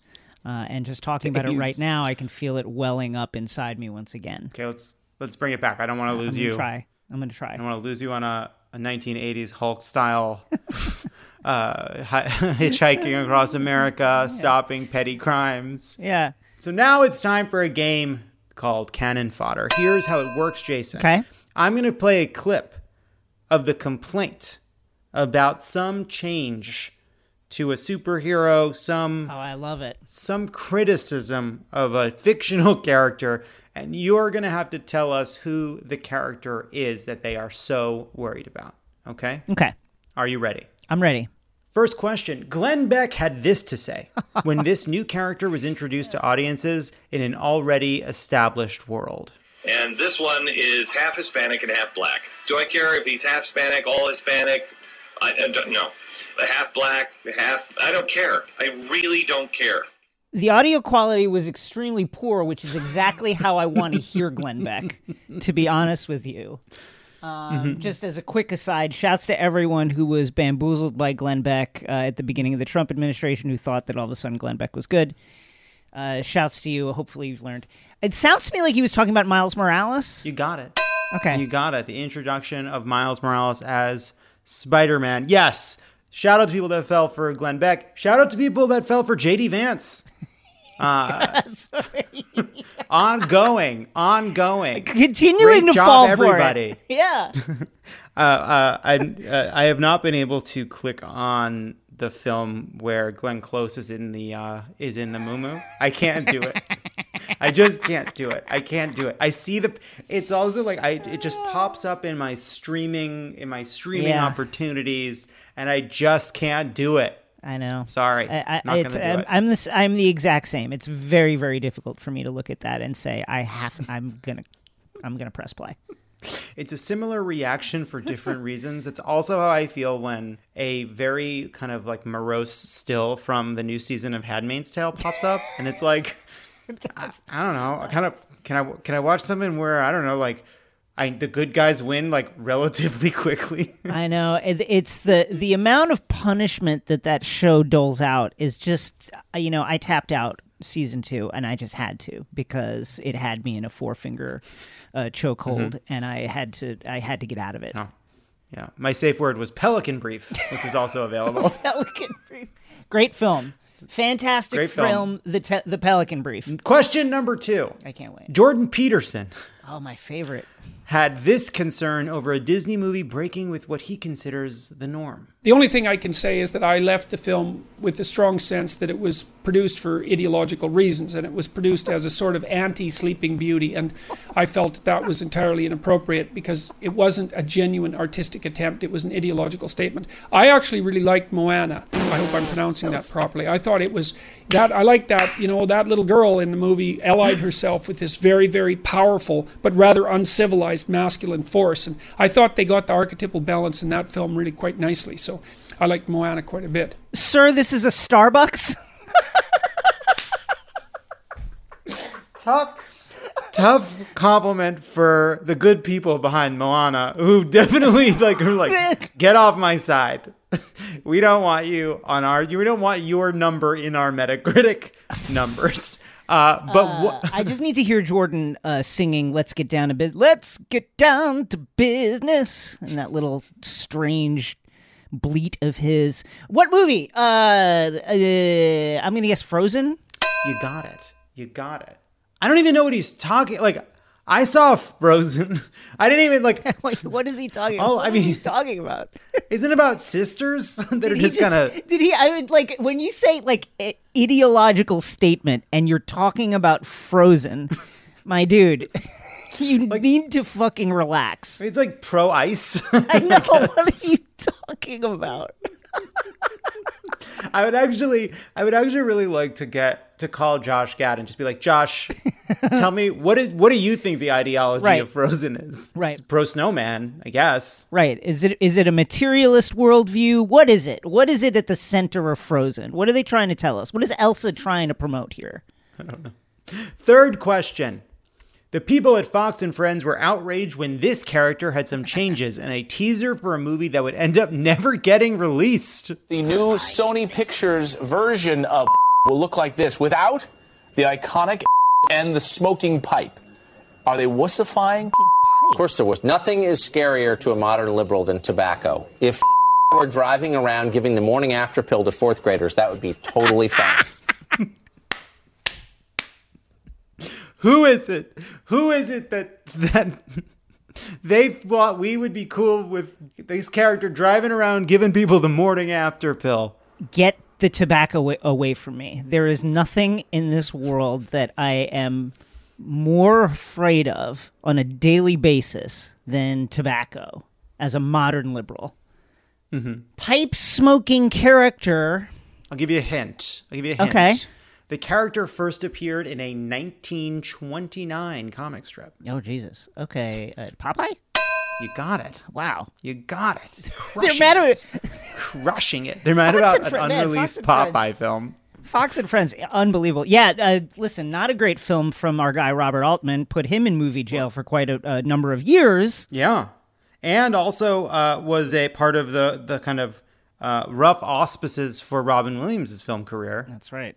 Uh, and just talking about it right now, I can feel it welling up inside me once again. Okay, let's let's bring it back. I don't want to lose I'm gonna you. Try. I'm gonna try. I don't want to lose you on a, a 1980s Hulk style uh, hi- hitchhiking across America, stopping petty crimes. Yeah. So now it's time for a game called Cannon Fodder. Here's how it works, Jason. Okay. I'm going to play a clip of the complaint about some change to a superhero, some Oh, I love it. some criticism of a fictional character, and you're going to have to tell us who the character is that they are so worried about. Okay? Okay. Are you ready? I'm ready. First question Glenn Beck had this to say when this new character was introduced to audiences in an already established world. And this one is half Hispanic and half black. Do I care if he's half Hispanic, all Hispanic? I, I don't know. The half black, the half. I don't care. I really don't care. The audio quality was extremely poor, which is exactly how I want to hear Glenn Beck, to be honest with you. Um, Just as a quick aside, shouts to everyone who was bamboozled by Glenn Beck uh, at the beginning of the Trump administration who thought that all of a sudden Glenn Beck was good. Uh, shouts to you. Hopefully you've learned. It sounds to me like he was talking about Miles Morales. You got it. Okay. You got it. The introduction of Miles Morales as Spider Man. Yes. Shout out to people that fell for Glenn Beck. Shout out to people that fell for JD Vance. Uh, ongoing, ongoing. Continuing Great to job, fall everybody. for it. Yeah. Uh, uh, I, uh, I have not been able to click on the film where Glenn Close is in the uh, is in the moo I can't do it. I just can't do it. I can't do it. I see the. It's also like I. It just pops up in my streaming in my streaming Yeah. opportunities, and I just can't do it. I know. Sorry, I, I, not gonna do I'm, it. I'm this. I'm the exact same. It's very, very difficult for me to look at that and say I have. I'm gonna. I'm gonna press play. It's a similar reaction for different reasons. It's also how I feel when a very kind of like morose still from the new season of Handmaid's Tale pops up, and it's like, I, I don't know. I kind of can I can I watch something where I don't know like I the good guys win like relatively quickly. I know it, it's the the amount of punishment that that show doles out is just uh, you know I tapped out season two and I just had to because it had me in a four finger uh, chokehold Mhm. and I had to I had to get out of it. Oh. Yeah, my safe word was Pelican Brief, which was also available. Pelican Brief, great film, fantastic Great film. film. The te- the Pelican Brief. Question number two. I can't wait. Jordan Peterson Oh, my favorite. Had this concern over a Disney movie breaking with what he considers the norm. The only thing I can say is that I left the film with the strong sense that it was produced for ideological reasons and it was produced as a sort of anti Sleeping Beauty. And I felt that, that was entirely inappropriate because it wasn't a genuine artistic attempt, it was an ideological statement. I actually really liked Moana. I hope I'm pronouncing that properly. I thought it was that, I like that, you know, that little girl in the movie allied herself with this very, very powerful but rather uncivilized masculine force. And I thought they got the archetypal balance in that film really quite nicely. So I liked Moana quite a bit. Sir, this is a Starbucks. Tough, tough compliment for the good people behind Moana, who definitely like are like, get off my side. We don't want you on our. We don't want your number in our Metacritic numbers. Uh, but Uh, what? I just need to hear Jordan uh, singing "Let's Get Down to Business." Let's get down to business, and that little strange bleat of his. What movie? Uh, uh I'm gonna guess Frozen. You got it. You got it. I don't even know what he's talking. Like I saw Frozen. I didn't even like. Wait, what is he talking? About? Oh, I mean- he talking about? Isn't it about sisters that are he just kind of. Did he? I would like when you say like i- ideological statement, and you're talking about Frozen, my dude. You need to fucking relax. It's like pro ice. I know. what are you talking about? I would actually, I would actually really like to get to call Josh Gad and just be like, Josh, tell me what is what do you think the ideology Right. of Frozen is? Right. Pro snowman, I guess. Right. Is it is it a materialist worldview? What is it? What is it at the center of Frozen? What are they trying to tell us? What is Elsa trying to promote here? Third question. The people at Fox and Friends were outraged when this character had some changes and a teaser for a movie that would end up never getting released. The new Sony Pictures version of will look like this without the iconic and the smoking pipe. Are they wussifying? Of course, there was. Nothing is scarier to a modern liberal than tobacco. If were driving around giving the morning after pill to fourth graders, that would be totally fine. Who is it? Who is it that that they thought we would be cool with this character driving around giving people the morning after pill? Get the tobacco away, from me. There is nothing in this world that I am more afraid of on a daily basis than tobacco as a modern liberal. Mm-hmm. Pipe smoking character. I'll give you a hint. I'll give you a hint. Okay. The character first appeared in a 1929 comic strip. Oh Jesus. Okay, uh, Popeye. You got it. Wow. You got it. They're mad it. at Crushing it. They're mad Fox about an Fri- man, Fox unreleased Friends. Popeye film. Fox and Friends, unbelievable. Yeah, uh, listen, not a great film from our guy Robert Altman. Put him in movie jail for quite a, a number of years. Yeah, and also uh, was a part of the the kind of uh, rough auspices for Robin Williams' film career. That's right.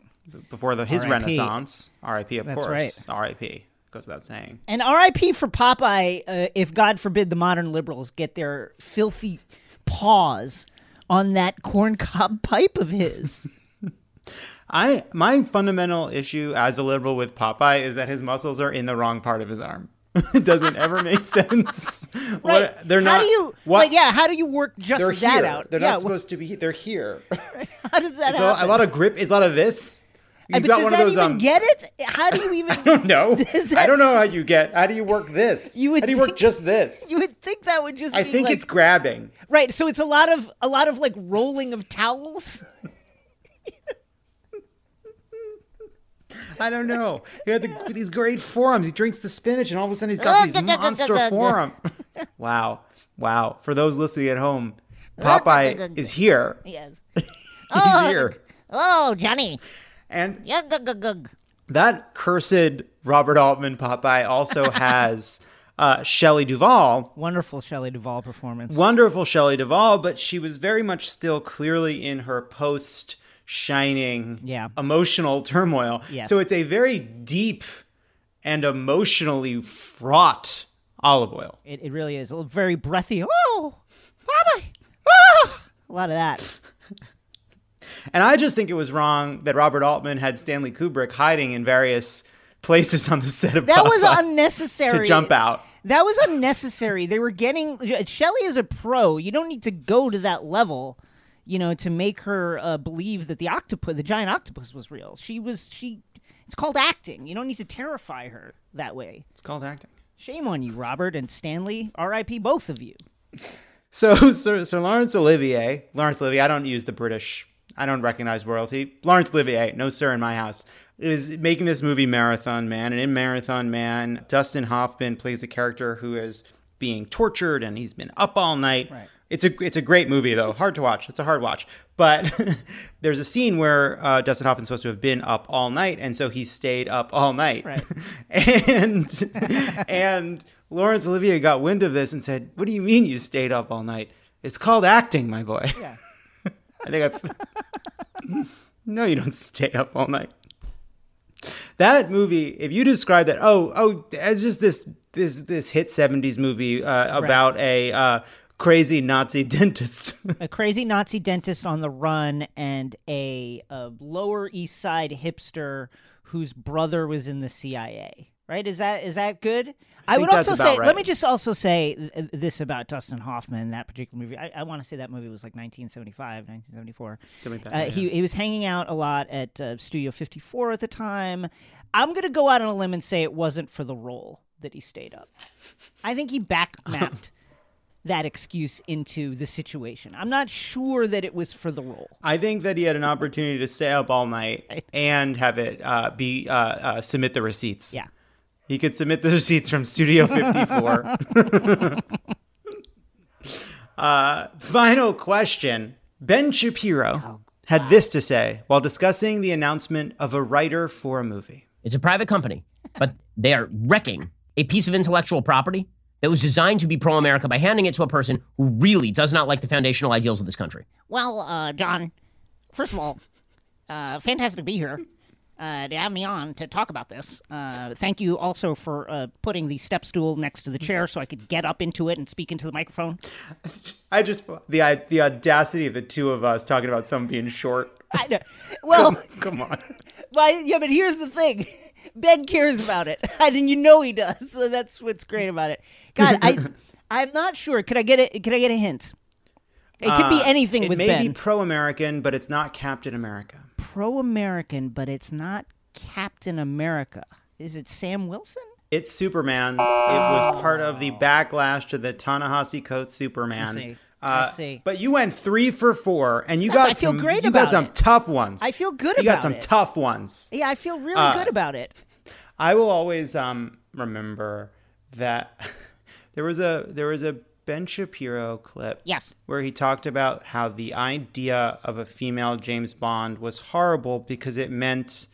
Before the, his R.I.P.. Renaissance, R.I.P. Of That's course, right. R.I.P. Goes without saying. And R.I.P. for Popeye. Uh, if God forbid the modern liberals get their filthy paws on that corncob pipe of his. I my fundamental issue as a liberal with Popeye is that his muscles are in the wrong part of his arm. it doesn't ever make sense. Right. What, they're how not. do you what, like? Yeah, how do you work just that here. out? They're yeah, not wh- supposed to be. They're here. How does that It's a, lot- a lot of grip. It's a lot of this. He's but one that of those. even um, get it? How do you even? I don't know. Does I don't know how you get. How do you work this? You would how do you work just this? You would think that would just. I think like- it's grabbing. right. So it's a lot of a lot of like rolling of towels. I don't know. He had the, these great forearms. He drinks the spinach, and all of a sudden he's got these monster forearm. wow, wow. For those listening at home, Popeye is here. Yes. He's Oh, here. Oh, Johnny. And that cursed Robert Altman Popeye also has uh, Shelley Duvall. Wonderful Shelley Duvall performance. Wonderful Shelley Duvall, but she was very much still clearly in her post shining Yeah. emotional turmoil. Yes. So it's a very deep and emotionally fraught Olive Oyl. It, it really is. A very breathy. Oh, Bobby. Oh! A lot of that. And I just think it was wrong that Robert Altman had Stanley Kubrick hiding in various places on the set of That was unnecessary. to jump out. That was unnecessary. They were getting Shelley is a pro. You don't need to go to that level, you know, to make her uh, believe that the octopus, the giant octopus, was real. She was she. It's called acting. You don't need to terrify her that way. It's called acting. Shame on you, Robert and Stanley. R.I.P. Both of you. So, Sir, so Laurence Olivier, Laurence Olivier, I don't use the British, I don't recognize royalty. Laurence Olivier, no sir in my house, is making this movie Marathon Man. And in Marathon Man, Dustin Hoffman plays a character who is being tortured and he's been up all night. Right. It's a it's a great movie though, hard to watch. It's a hard watch, but there's a scene where uh, Dustin Hoffman's supposed to have been up all night, and so he stayed up all night. Right. and and Laurence Olivier got wind of this and said, "What do you mean you stayed up all night? It's called acting, my boy." Yeah. I think I've. no, you don't stay up all night. That movie, if you describe that, oh, oh, it's just this this this hit '70s movie uh, about a uh, crazy Nazi dentist. a crazy Nazi dentist on the run and a, a Lower East Side hipster whose brother was in the CIA. Right? Is that is that good? I, think would also say. right. Let me just also say this about Dustin Hoffman, that particular movie. I, I want to say that movie was like 1975, 1974. Something Uh, yeah. he he was hanging out a lot at uh, Studio 54 at the time. I'm gonna go out on a limb and say it wasn't for the role that he stayed up. I think he backmapped that excuse into the situation. I'm not sure that it was for the role. I think that he had an opportunity to stay up all night and have it uh, be uh, uh, submit the receipts. Yeah. He could submit the receipts from Studio 54. uh, final question. Ben Shapiro had this to say while discussing the announcement of a writer for a movie. It's a private company, but they are wrecking a piece of intellectual property that was designed to be pro America by handing it to a person who really does not like the foundational ideals of this country. Well, uh, John, first of all, uh, fantastic to be here. Uh, to have me on to talk about this. Uh, thank you also for uh, putting the step stool next to the chair so I could get up into it and speak into the microphone. I just the the audacity of the two of us talking about someone being short. I know. Well, come on. Well, yeah, but here's the thing. Ben cares about it, and you know he does. So that's what's great about it. God, I, I'm not sure. Could I get it? Could I get a hint? It could be Uh, anything it with may Ben. be pro-American, but it's not Captain America. Pro-American, but it's not Captain America. Is it Sam Wilson? It's Superman. It was part of the backlash to the Ta-Nehisi Coates Superman. I see. Uh, I see. But you went three for four, and you That's- got I feel some. great you about got some it. tough ones. I feel good you about it. You got some it. tough ones. Yeah, I feel really Uh, good about it. I will always um, remember that there was a there was a Ben Shapiro clip. Yes. Where he talked about how the idea of a female James Bond was horrible because it meant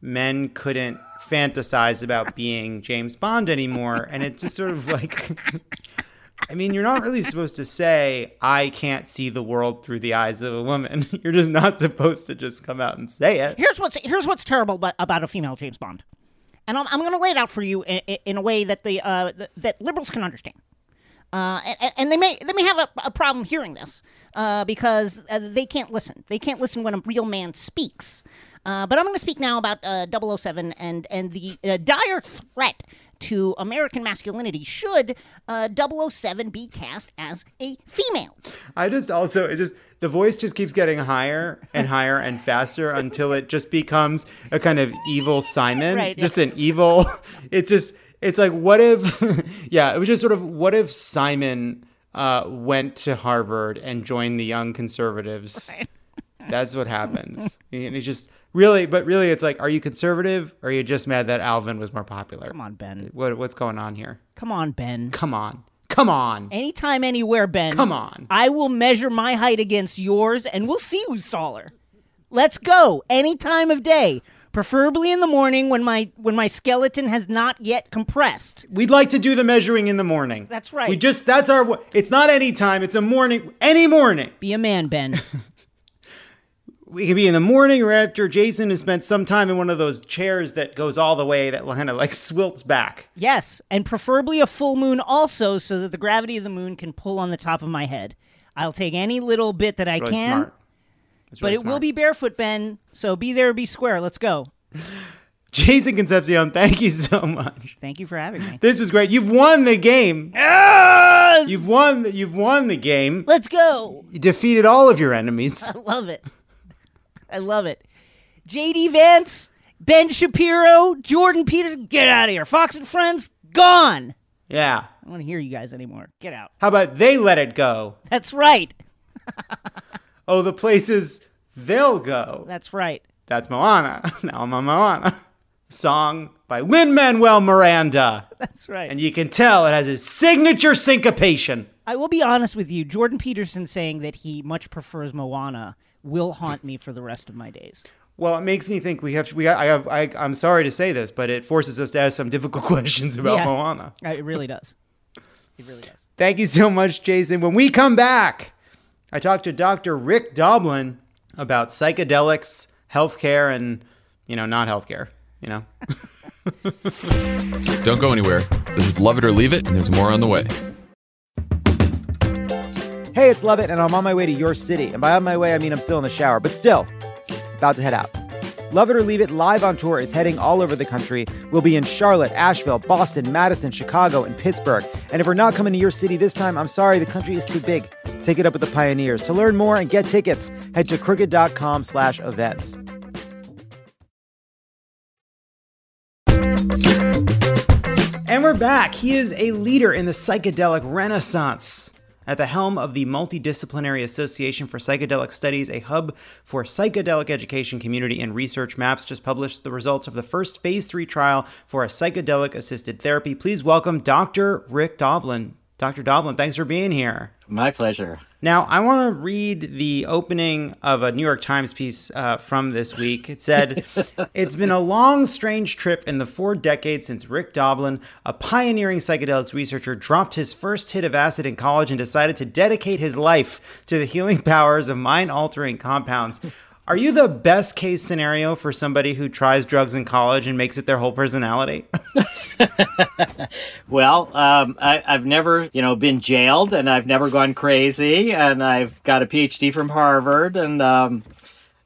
men couldn't fantasize about being James Bond anymore. And it's just sort of like I mean, you're not really supposed to say, I can't see the world through the eyes of a woman. You're just not supposed to just come out and say it. Here's what's here's what's terrible about, about a female James Bond, and I'm, I'm going to lay it out for you in, in a way that the uh, that liberals can understand. Uh, and, and they may they may have a, a problem hearing this uh, because uh, they can't listen. They can't listen when a real man speaks. Uh, but I'm going to speak now about uh, 007 and and the uh, dire threat to American masculinity should uh, 007 be cast as a female. I just also it just the voice just keeps getting higher and higher and faster until it just becomes a kind of evil Simon, Right, yeah. just an evil. It's just it's like what if yeah, it was just sort of what if Simon uh, went to Harvard and joined the Young Conservatives. That's what happens. And it's just really, but really, it's like, are you conservative or are you just mad that Alvin was more popular? Come on, Ben. What, what's going on here? Come on, Ben. Come on. Come on. Anytime, anywhere, Ben. Come on. I will measure my height against yours, and we'll see who's taller. Let's go. Any time of day. Preferably in the morning when my when my skeleton has not yet compressed. We'd like to do the measuring in the morning. That's right. We just that's our it's not any time, it's a morning any morning. Be a man, Ben. We can be in the morning or after Jason has spent some time in one of those chairs that goes all the way that kind of like swilts back. yes, and preferably a full moon also so that the gravity of the moon can pull on the top of my head. I'll take any little bit that I really can. smart. But really it will be barefoot, Ben. So be there, be square. Let's go. Jason Concepcion, thank you so much. Thank you for having me. This was great. You've won the game. Yes! You've won. The, you've won the game. Let's go. You defeated all of your enemies. I love it. I love it. JD Vance, Ben Shapiro, Jordan Peters, get out of here. Fox and Friends, gone. Yeah. I don't want to hear you guys anymore. Get out. How about they let it go? That's right. Oh, the places they'll go. That's right. That's Moana. Now I'm on Moana. Song by Lin Manuel Miranda. That's right. And you can tell it has his signature syncopation. I will be honest with you. Jordan Peterson saying that he much prefers Moana will haunt me for the rest of my days. Well, it makes me think we have. We I have. I, I'm sorry to say this, but it forces us to ask some difficult questions about Yeah. Moana. Uh, It really does. It really does. Thank you so much, Jason. When we come back, I talked to Dr. Rick Doblin about psychedelics, healthcare, and you know, not healthcare. You know. Don't go anywhere. This is Love It or Leave It, and there's more on the way. Hey, it's Love It, and I'm on my way to your city. And by on my way, I mean I'm still in the shower, but still, about to head out. Love It or Leave It live on tour is heading all over the country. We'll be in Charlotte, Asheville, Boston, Madison, Chicago, and Pittsburgh. And if we're not coming to your city this time, I'm sorry, the country is too big. Take it up with the pioneers. To learn more and get tickets, head to crooked.com slash events. And we're back. He is a leader in the psychedelic renaissance. At the helm of the Multidisciplinary Association for Psychedelic Studies, a hub for psychedelic education, community, and research, MAPS just published the results of the first phase three trial for a psychedelic assisted therapy. Please welcome Dr. Rick Doblin. Dr. Doblin, thanks for being here. My pleasure. Now, I want to read the opening of a New York Times piece uh, from this week. It said, It's been a long, strange trip in the four decades since Rick Doblin, a pioneering psychedelics researcher, dropped his first hit of acid in college and decided to dedicate his life to the healing powers of mind altering compounds. Are you the best case scenario for somebody who tries drugs in college and makes it their whole personality? Well, um, I, I've never, you know, been jailed, and I've never gone crazy, and I've got a PhD from Harvard, and um,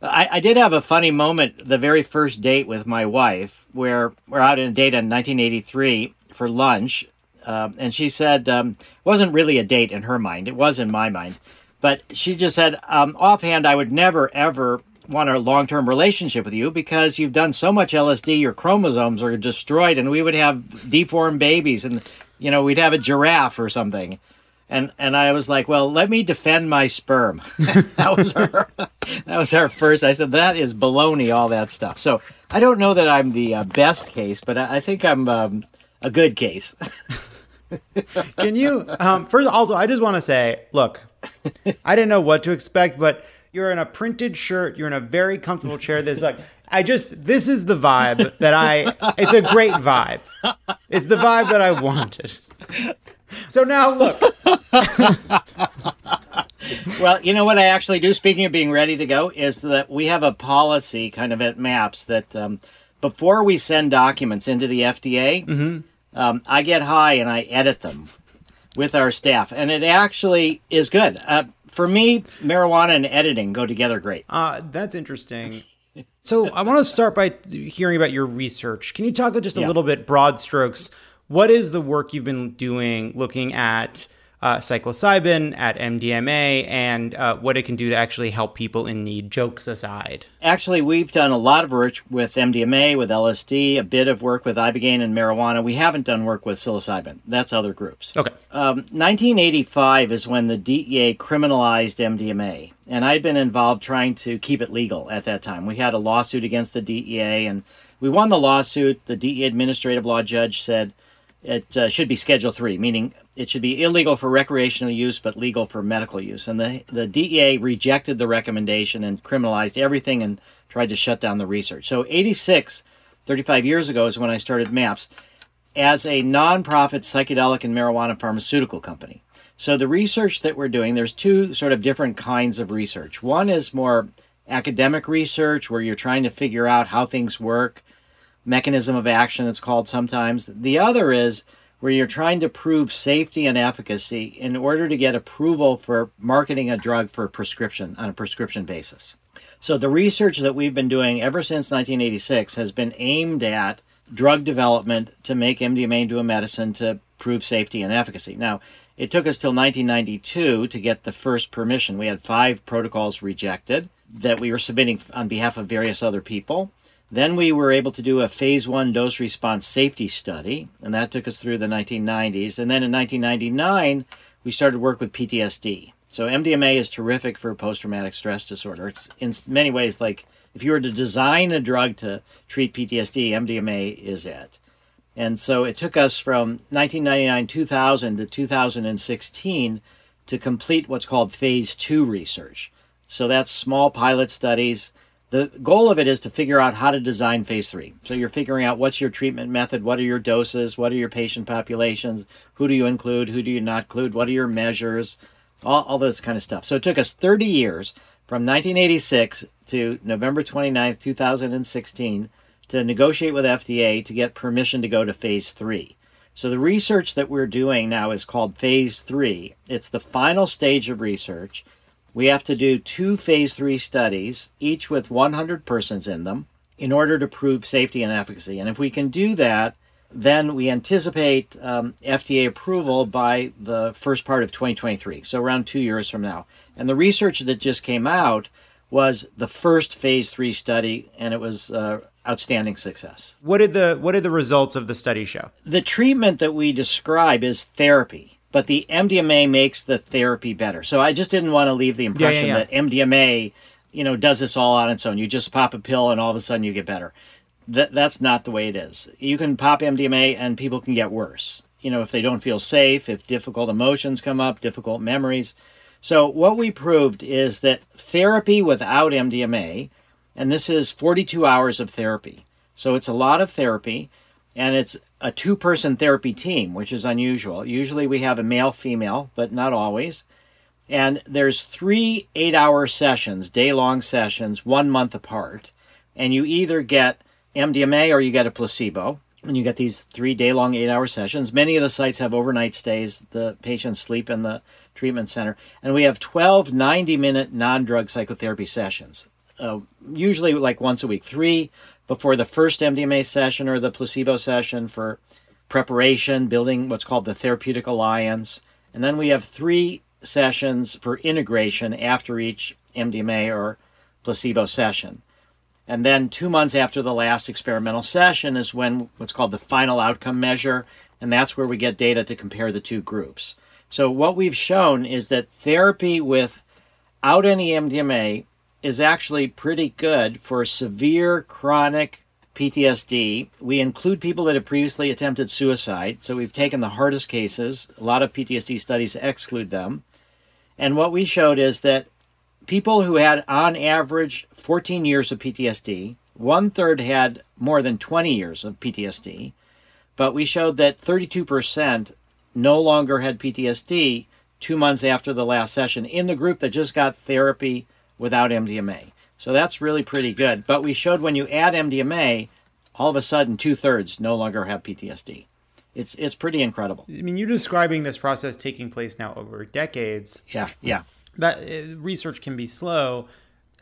I, I did have a funny moment the very first date with my wife, where we're out on a date in 1983 for lunch, um, and she said um, wasn't really a date in her mind; it was in my mind, but she just said um, offhand, I would never ever want a long-term relationship with you because you've done so much LSD, your chromosomes are destroyed, and we would have deformed babies, and you know we'd have a giraffe or something. And and I was like, well, let me defend my sperm. that was her. that was our first. I said that is baloney, all that stuff. So I don't know that I'm the uh, best case, but I, I think I'm um, a good case. Can you um, first? Also, I just want to say, look, I didn't know what to expect, but you're in a printed shirt. You're in a very comfortable chair. There's like, I just this is the vibe that I. It's a great vibe. It's the vibe that I wanted. So now look. well, you know what I actually do, speaking of being ready to go, is that we have a policy kind of at MAPS that um, before we send documents into the FDA, um, I get high and I edit them with our staff. And it actually is good. Uh, for me, marijuana and editing go together great. Uh, that's interesting. So I want to start by hearing about your research. Can you talk just a Yeah. little bit broad strokes? What is the work you've been doing looking at uh, psilocybin, at MDMA, and uh, what it can do to actually help people in need? Jokes aside. Actually, we've done a lot of work with MDMA, with LSD, a bit of work with ibogaine and marijuana. We haven't done work with psilocybin. That's other groups. Okay. Um, 1985 is when the DEA criminalized MDMA, and I'd been involved trying to keep it legal at that time. We had a lawsuit against the DEA, and we won the lawsuit. The DEA administrative law judge said, it uh, should be Schedule Three, meaning it should be illegal for recreational use but legal for medical use. And the the DEA rejected the recommendation and criminalized everything and tried to shut down the research. So 86, 35 years ago, is when I started MAPS as a nonprofit psychedelic and marijuana pharmaceutical company. So the research that we're doing, there's two sort of different kinds of research. One is more academic research where you're trying to figure out how things work, mechanism of action it's called sometimes. The other is where you're trying to prove safety and efficacy in order to get approval for marketing a drug for a prescription on a prescription basis. So the research that we've been doing ever since 1986 has been aimed at drug development to make MDMA into a medicine to prove safety and efficacy. Now, it took us till 1992 to get the first permission. We had five protocols rejected that we were submitting on behalf of various other people. Then we were able to do a phase one dose response safety study, and that took us through the 1990s. And then in 1999, we started work with PTSD. So MDMA is terrific for post traumatic stress disorder. It's in many ways like if you were to design a drug to treat PTSD, MDMA is it. And so it took us from 1999 2000 to 2016 to complete what's called phase two research. So that's small pilot studies. The goal of it is to figure out how to design phase three. So you're figuring out what's your treatment method, what are your doses, what are your patient populations, who do you include, who do you not include, what are your measures, all, all this kind of stuff. So it took us 30 years from 1986 to November 29th, 2016 to negotiate with FDA to get permission to go to phase three. So the research that we're doing now is called phase three. It's the final stage of research. We have to do two phase three studies, each with 100 persons in them, in order to prove safety and efficacy. And if we can do that, then we anticipate um, FDA approval by the first part of 2023, so around two years from now. And the research that just came out was the first phase three study, and it was uh, outstanding success. What did the what did the results of the study show? The treatment that we describe is therapy, but the MDMA makes the therapy better. So I just didn't want to leave the impression yeah, yeah. that MDMA, you know, does this all on its own. You just pop a pill and all of a sudden you get better. That that's not the way it is. You can pop MDMA and people can get worse. You know, if they don't feel safe, if difficult emotions come up, difficult memories. So what we proved is that therapy without MDMA, and this is 42 hours of therapy. So it's a lot of therapy, and it's a two person therapy team, which is unusual. Usually we have a male female, but not always. And there's three eight hour sessions, day long sessions, one month apart. And you either get MDMA or you get a placebo. And you get these three day long eight hour sessions. Many of the sites have overnight stays. The patients sleep in the treatment center. And we have 12 90 minute non drug psychotherapy sessions, uh, usually like once a week, three before the first MDMA session or the placebo session for preparation, building what's called the therapeutic alliance. And then we have three sessions for integration after each MDMA or placebo session. And then two months after the last experimental session is when what's called the final outcome measure, and that's where we get data to compare the two groups. So what we've shown is that therapy without any MDMA is actually pretty good for severe chronic PTSD. We include people that have previously attempted suicide, so we've taken the hardest cases. A lot of PTSD studies exclude them. And what we showed is that people who had, on average, 14 years of PTSD, one third had more than 20 years of PTSD, but we showed that 32% no longer had PTSD two months after the last session in the group that just got therapy without MDMA. So that's really pretty good. But we showed when you add MDMA, all of a sudden two thirds no longer have PTSD. It's it's pretty incredible. I mean, you're describing this process taking place now over decades. Yeah, yeah. That uh, research can be slow.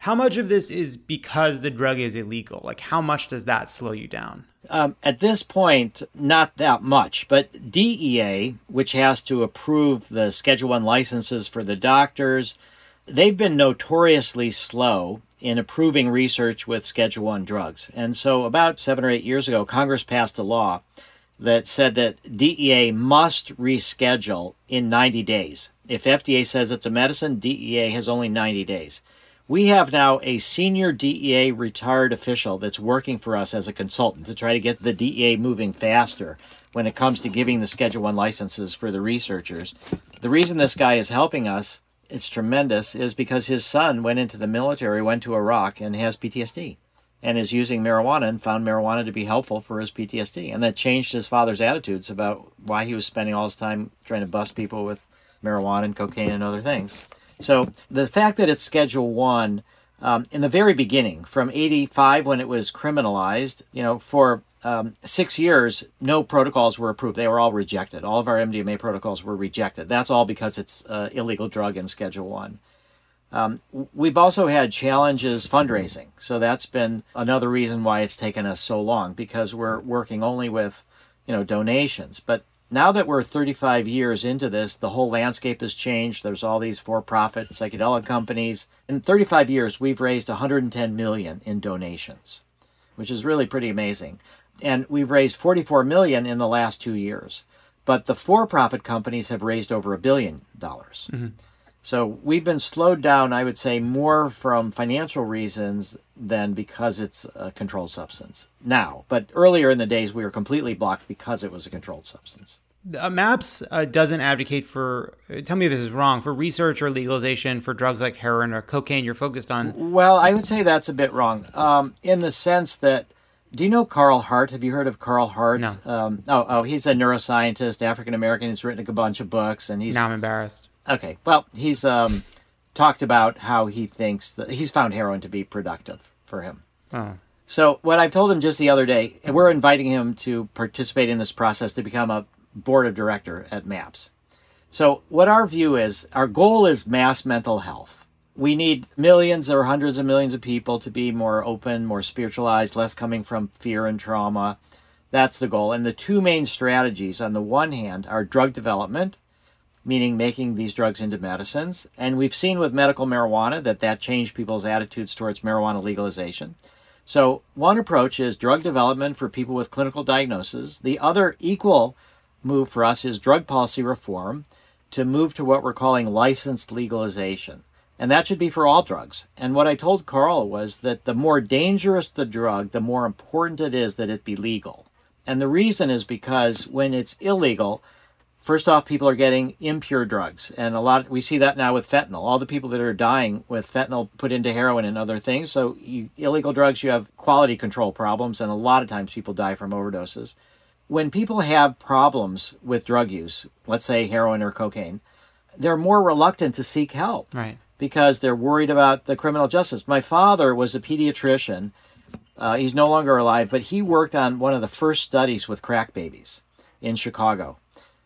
How much of this is because the drug is illegal? Like, how much does that slow you down? Um, at this point, not that much, but DEA, which has to approve the Schedule One licenses for the doctors, they've been notoriously slow in approving research with Schedule One drugs. And so, about seven or eight years ago, Congress passed a law that said that DEA must reschedule in 90 days. If FDA says it's a medicine, DEA has only 90 days. We have now a senior DEA retired official that's working for us as a consultant to try to get the DEA moving faster when it comes to giving the Schedule 1 licenses for the researchers. The reason this guy is helping us, it's tremendous, is because his son went into the military, went to Iraq, and has PTSD and is using marijuana and found marijuana to be helpful for his PTSD. And that changed his father's attitudes about why he was spending all his time trying to bust people with marijuana and cocaine and other things. So the fact that it's Schedule 1 um, in the very beginning, from 85 when it was criminalized, you know, for um, six years, no protocols were approved. They were all rejected. All of our MDMA protocols were rejected. That's all because it's uh, illegal drug in Schedule 1. Um, we've also had challenges fundraising. So that's been another reason why it's taken us so long because we're working only with, you know, donations. But now that we're 35 years into this, the whole landscape has changed. There's all these for-profit psychedelic companies. In 35 years, we've raised 110 million in donations, which is really pretty amazing. And we've raised 44 million in the last two years. But the for-profit companies have raised over a billion dollars. So we've been slowed down, I would say, more from financial reasons than because it's a controlled substance now. But earlier in the days, we were completely blocked because it was a controlled substance. Uh, MAPS uh, doesn't advocate for, uh, tell me if this is wrong, for research or legalization for drugs like heroin or cocaine. You're focused on. Well, I would say that's a bit wrong um, in the sense that. Do you know Carl Hart? Have you heard of Carl Hart? No. Um, oh, oh, he's a neuroscientist, African American. He's written a bunch of books, and he's Now I'm embarrassed. Okay. Well, he's um, talked about how he thinks that he's found heroin to be productive for him. Oh. So what I've told him just the other day, and we're inviting him to participate in this process to become a board of director at MAPS. So what our view is, our goal is mass mental health. We need millions or hundreds of millions of people to be more open, more spiritualized, less coming from fear and trauma. That's the goal. And the two main strategies on the one hand are drug development meaning making these drugs into medicines. And we've seen with medical marijuana that that changed people's attitudes towards marijuana legalization. So, one approach is drug development for people with clinical diagnoses. The other equal move for us is drug policy reform to move to what we're calling licensed legalization. And that should be for all drugs. And what I told Carl was that the more dangerous the drug, the more important it is that it be legal. And the reason is because when it's illegal, First off, people are getting impure drugs, and a lot we see that now with fentanyl. All the people that are dying with fentanyl put into heroin and other things. So, you, illegal drugs, you have quality control problems, and a lot of times people die from overdoses. When people have problems with drug use, let's say heroin or cocaine, they're more reluctant to seek help Right. Because they're worried about the criminal justice. My father was a pediatrician. Uh, he's no longer alive, but he worked on one of the first studies with crack babies in Chicago.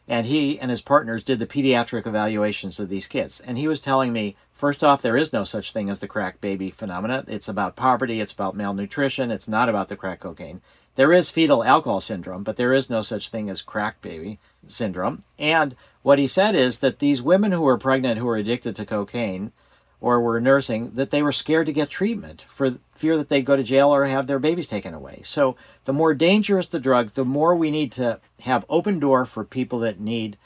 And he and his partners did the pediatric evaluations of these kids. And he was telling me, first off, there is no such thing as the crack baby phenomena. It's about poverty, it's about malnutrition, it's not about the crack cocaine. There is fetal alcohol syndrome, but there is no such thing as crack baby syndrome. And what he said is that these women who were pregnant who were addicted to cocaine or were nursing, that they were scared to get treatment for fear that they'd go to jail or have their babies taken away. So the more dangerous the drug, the more we need to have open door for people that need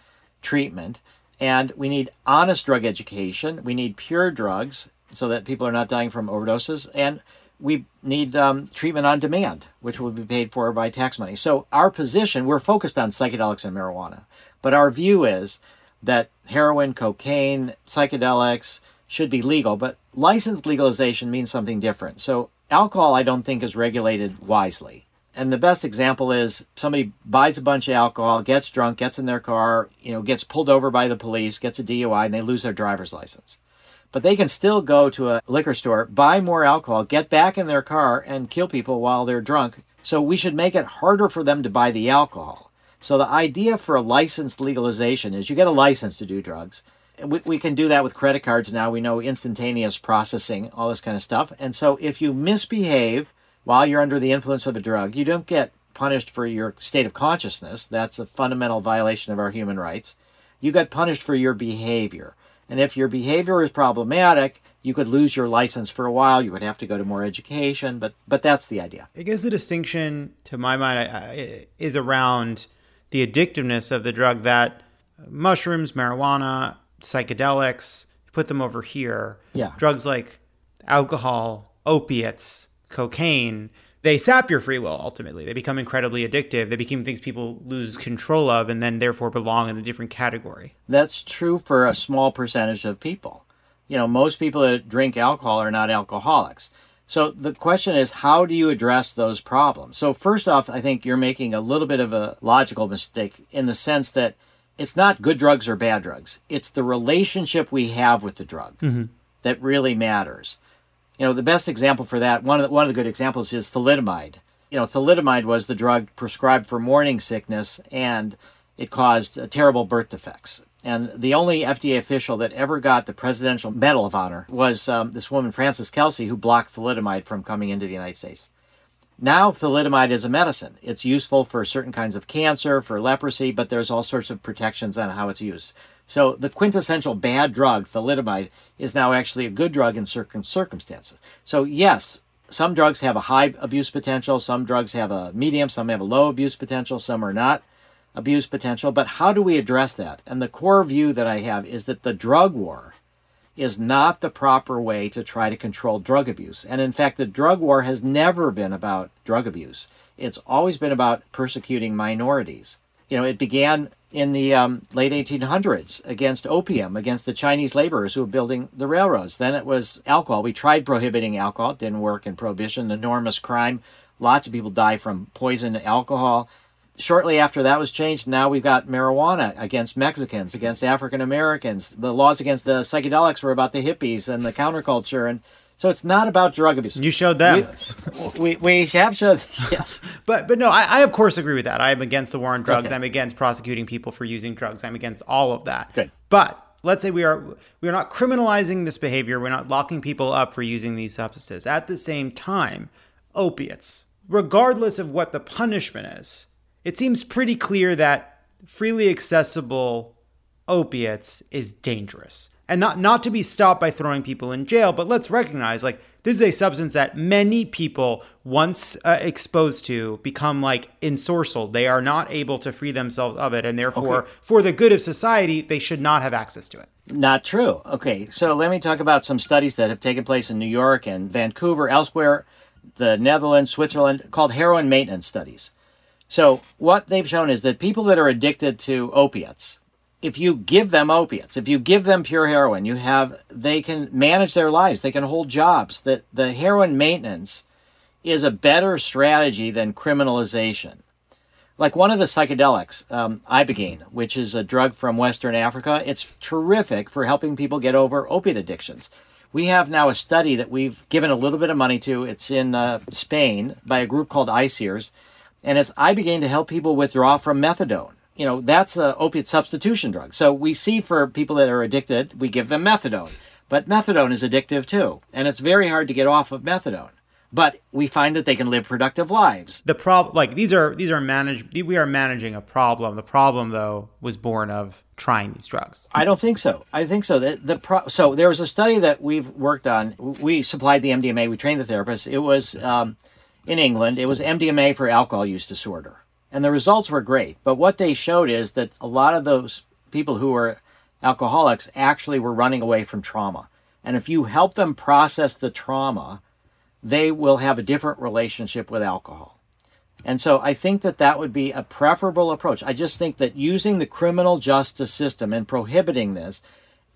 treatment. And we need honest drug education. We need pure drugs so that people are not dying from overdoses. And we need um, treatment on demand, which will be paid for by tax money. So our position, we're focused on psychedelics and marijuana, but our view is that heroin, cocaine, psychedelics should be legal, but licensed legalization means something different. So alcohol, I don't think is regulated wisely. And the best example is somebody buys a bunch of alcohol, gets drunk, gets in their car, you know, gets pulled over by the police, gets a DUI, and they lose their driver's license but they can still go to a liquor store, buy more alcohol, get back in their car, and kill people while they're drunk. So we should make it harder for them to buy the alcohol. So the idea for a licensed legalization is you get a license to do drugs. We, we can do that with credit cards now. We know instantaneous processing, all this kind of stuff. And so if you misbehave while you're under the influence of a drug, you don't get punished for your state of consciousness. That's a fundamental violation of our human rights. You get punished for your behavior. And if your behavior is problematic, you could lose your license for a while. You would have to go to more education, but but that's the idea. I guess the distinction, to my mind, is around the addictiveness of the drug. That mushrooms, marijuana, psychedelics, put them over here. Yeah. Drugs like alcohol, opiates, cocaine, they sap your free will ultimately. They become incredibly addictive. They become things people lose control of and then therefore belong in a different category. That's true for a small percentage of people. You know, most people that drink alcohol are not alcoholics. So the question is, how do you address those problems? So, first off, I think you're making a little bit of a logical mistake in the sense that it's not good drugs or bad drugs, it's the relationship we have with the drug Mm-hmm. that really matters. You know, the best example for that, one of the, one of the good examples is thalidomide. You know, thalidomide was the drug prescribed for morning sickness and it caused uh, terrible birth defects. And the only FDA official that ever got the Presidential Medal of Honor was um, this woman, Frances Kelsey, who blocked thalidomide from coming into the United States. Now, thalidomide is a medicine. It's useful for certain kinds of cancer, for leprosy, but there's all sorts of protections on how it's used. So, the quintessential bad drug, thalidomide, is now actually a good drug in certain circumstances. So, yes, some drugs have a high abuse potential, some drugs have a medium, some have a low abuse potential, some are not abuse potential. But how do we address that? And the core view that I have is that the drug war is not the proper way to try to control drug abuse. And in fact, the drug war has never been about drug abuse. It's always been about persecuting minorities. You know, it began in the um, late 1800s against opium, against the Chinese laborers who were building the railroads. Then it was alcohol. We tried prohibiting alcohol, it didn't work in prohibition, enormous crime. Lots of people die from poison alcohol shortly after that was changed, now we've got marijuana against Mexicans, against African Americans. The laws against the psychedelics were about the hippies and the counterculture, and so it's not about drug abuse. You showed them. We, we, we have showed yes, But but no, I, I of course agree with that. I am against the war on drugs. Okay. I'm against prosecuting people for using drugs. I'm against all of that. Good. But let's say we are we are not criminalizing this behavior. We're not locking people up for using these substances. At the same time, opiates, regardless of what the punishment is, it seems pretty clear that freely accessible opiates is dangerous. And not not to be stopped by throwing people in jail, but let's recognize like this is a substance that many people once uh, exposed to become like ensorcelled. They are not able to free themselves of it and therefore Okay. for the good of society, they should not have access to it. not true. Okay, so let me talk about some studies that have taken place in New York and Vancouver, elsewhere, the Netherlands, Switzerland, called heroin maintenance studies. So what they've shown is that people that are addicted to opiates, if you give them opiates, if you give them pure heroin, you have they can manage their lives, they can hold jobs. That the heroin maintenance is a better strategy than criminalization. Like one of the psychedelics, um, ibogaine, which is a drug from Western Africa, it's terrific for helping people get over opiate addictions. We have now a study that we've given a little bit of money to. It's in uh, Spain by a group called ICEERS, and as I ibogaine to help people withdraw from methadone. You know, that's an opiate substitution drug. So we see for people that are addicted, we give them methadone. But methadone is addictive too, and it's very hard to get off of methadone. But we find that they can live productive lives. The problem like these are these are managed we are managing a problem. The problem though was born of trying these drugs. I don't think so. I think so. The, the pro- so there was a study that we've worked on. We supplied the MDMA. We trained the therapists. It was um, in England. It was MDMA for alcohol use disorder, and the results were great. But what they showed is that a lot of those people who were alcoholics actually were running away from trauma. And if you help them process the trauma, they will have a different relationship with alcohol. And so I think that that would be a preferable approach. I just think that using the criminal justice system and prohibiting this,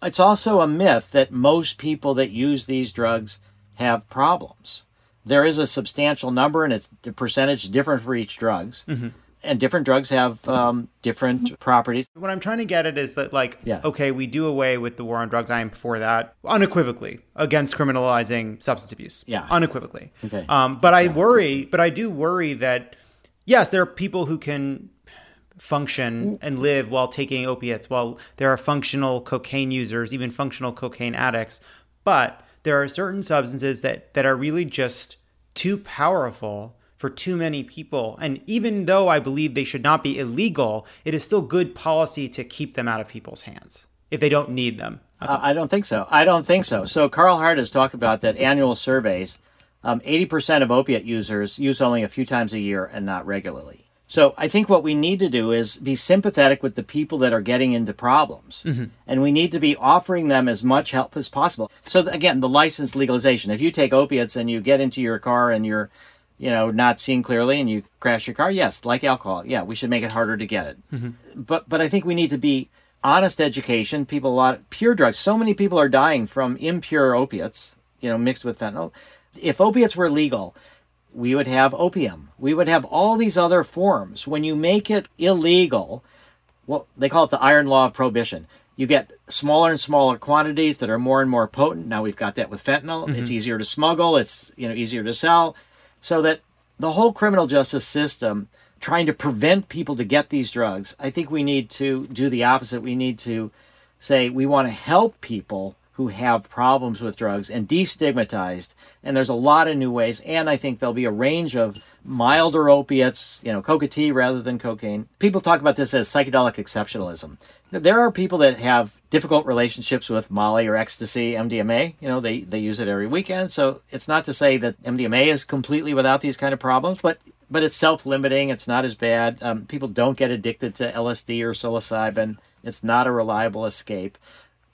it's also a myth that most people that use these drugs have problems. There is a substantial number, and it's the percentage different for each drugs, Mhm. and different drugs have um, different properties. What I'm trying to get at is that, like, Yeah. okay, we do away with the war on drugs. I am for that unequivocally against criminalizing substance abuse. Yeah. unequivocally. Okay. Um, but I worry, but I do worry that yes, there are people who can function and live while taking opiates. While there are functional cocaine users, even functional cocaine addicts, but there are certain substances that that are really just too powerful for too many people. And even though I believe they should not be illegal, it is still good policy to keep them out of people's hands if they don't need them. Uh, I don't think so. I don't think so. So Carl Hart has talked about that annual surveys. Um, 80% of opiate users use only a few times a year and not regularly. So I think what we need to do is be sympathetic with the people that are getting into problems. Mhm. And we need to be offering them as much help as possible. So again, the license legalization. If you take opiates and you get into your car and you're you know, not seeing clearly and you crash your car. Yes, like alcohol. Yeah, we should make it harder to get it. But but I think we need to be honest education. People a lot pure drugs. So many people are dying from impure opiates, you know, mixed with fentanyl. If opiates were legal, we would have opium. We would have all these other forms. When you make it illegal, well, they call it the iron law of prohibition. You get smaller and smaller quantities that are more and more potent. Now we've got that with fentanyl. It's Mhm. easier to smuggle. It's you know easier to sell, so that the whole criminal justice system trying to prevent people to get these drugs. I think we need to do the opposite. We need to say we want to help people who have problems with drugs and destigmatized. And there's a lot of new ways. And I think there'll be a range of milder opiates, you know, coca tea rather than cocaine. People talk about this as psychedelic exceptionalism. There are people that have difficult relationships with Molly or ecstasy, MDMA. You know, they, they use it every weekend. So it's not to say that MDMA is completely without these kind of problems, but but it's self-limiting. It's not as bad. Um, people don't get addicted to LSD or psilocybin. It's not a reliable escape.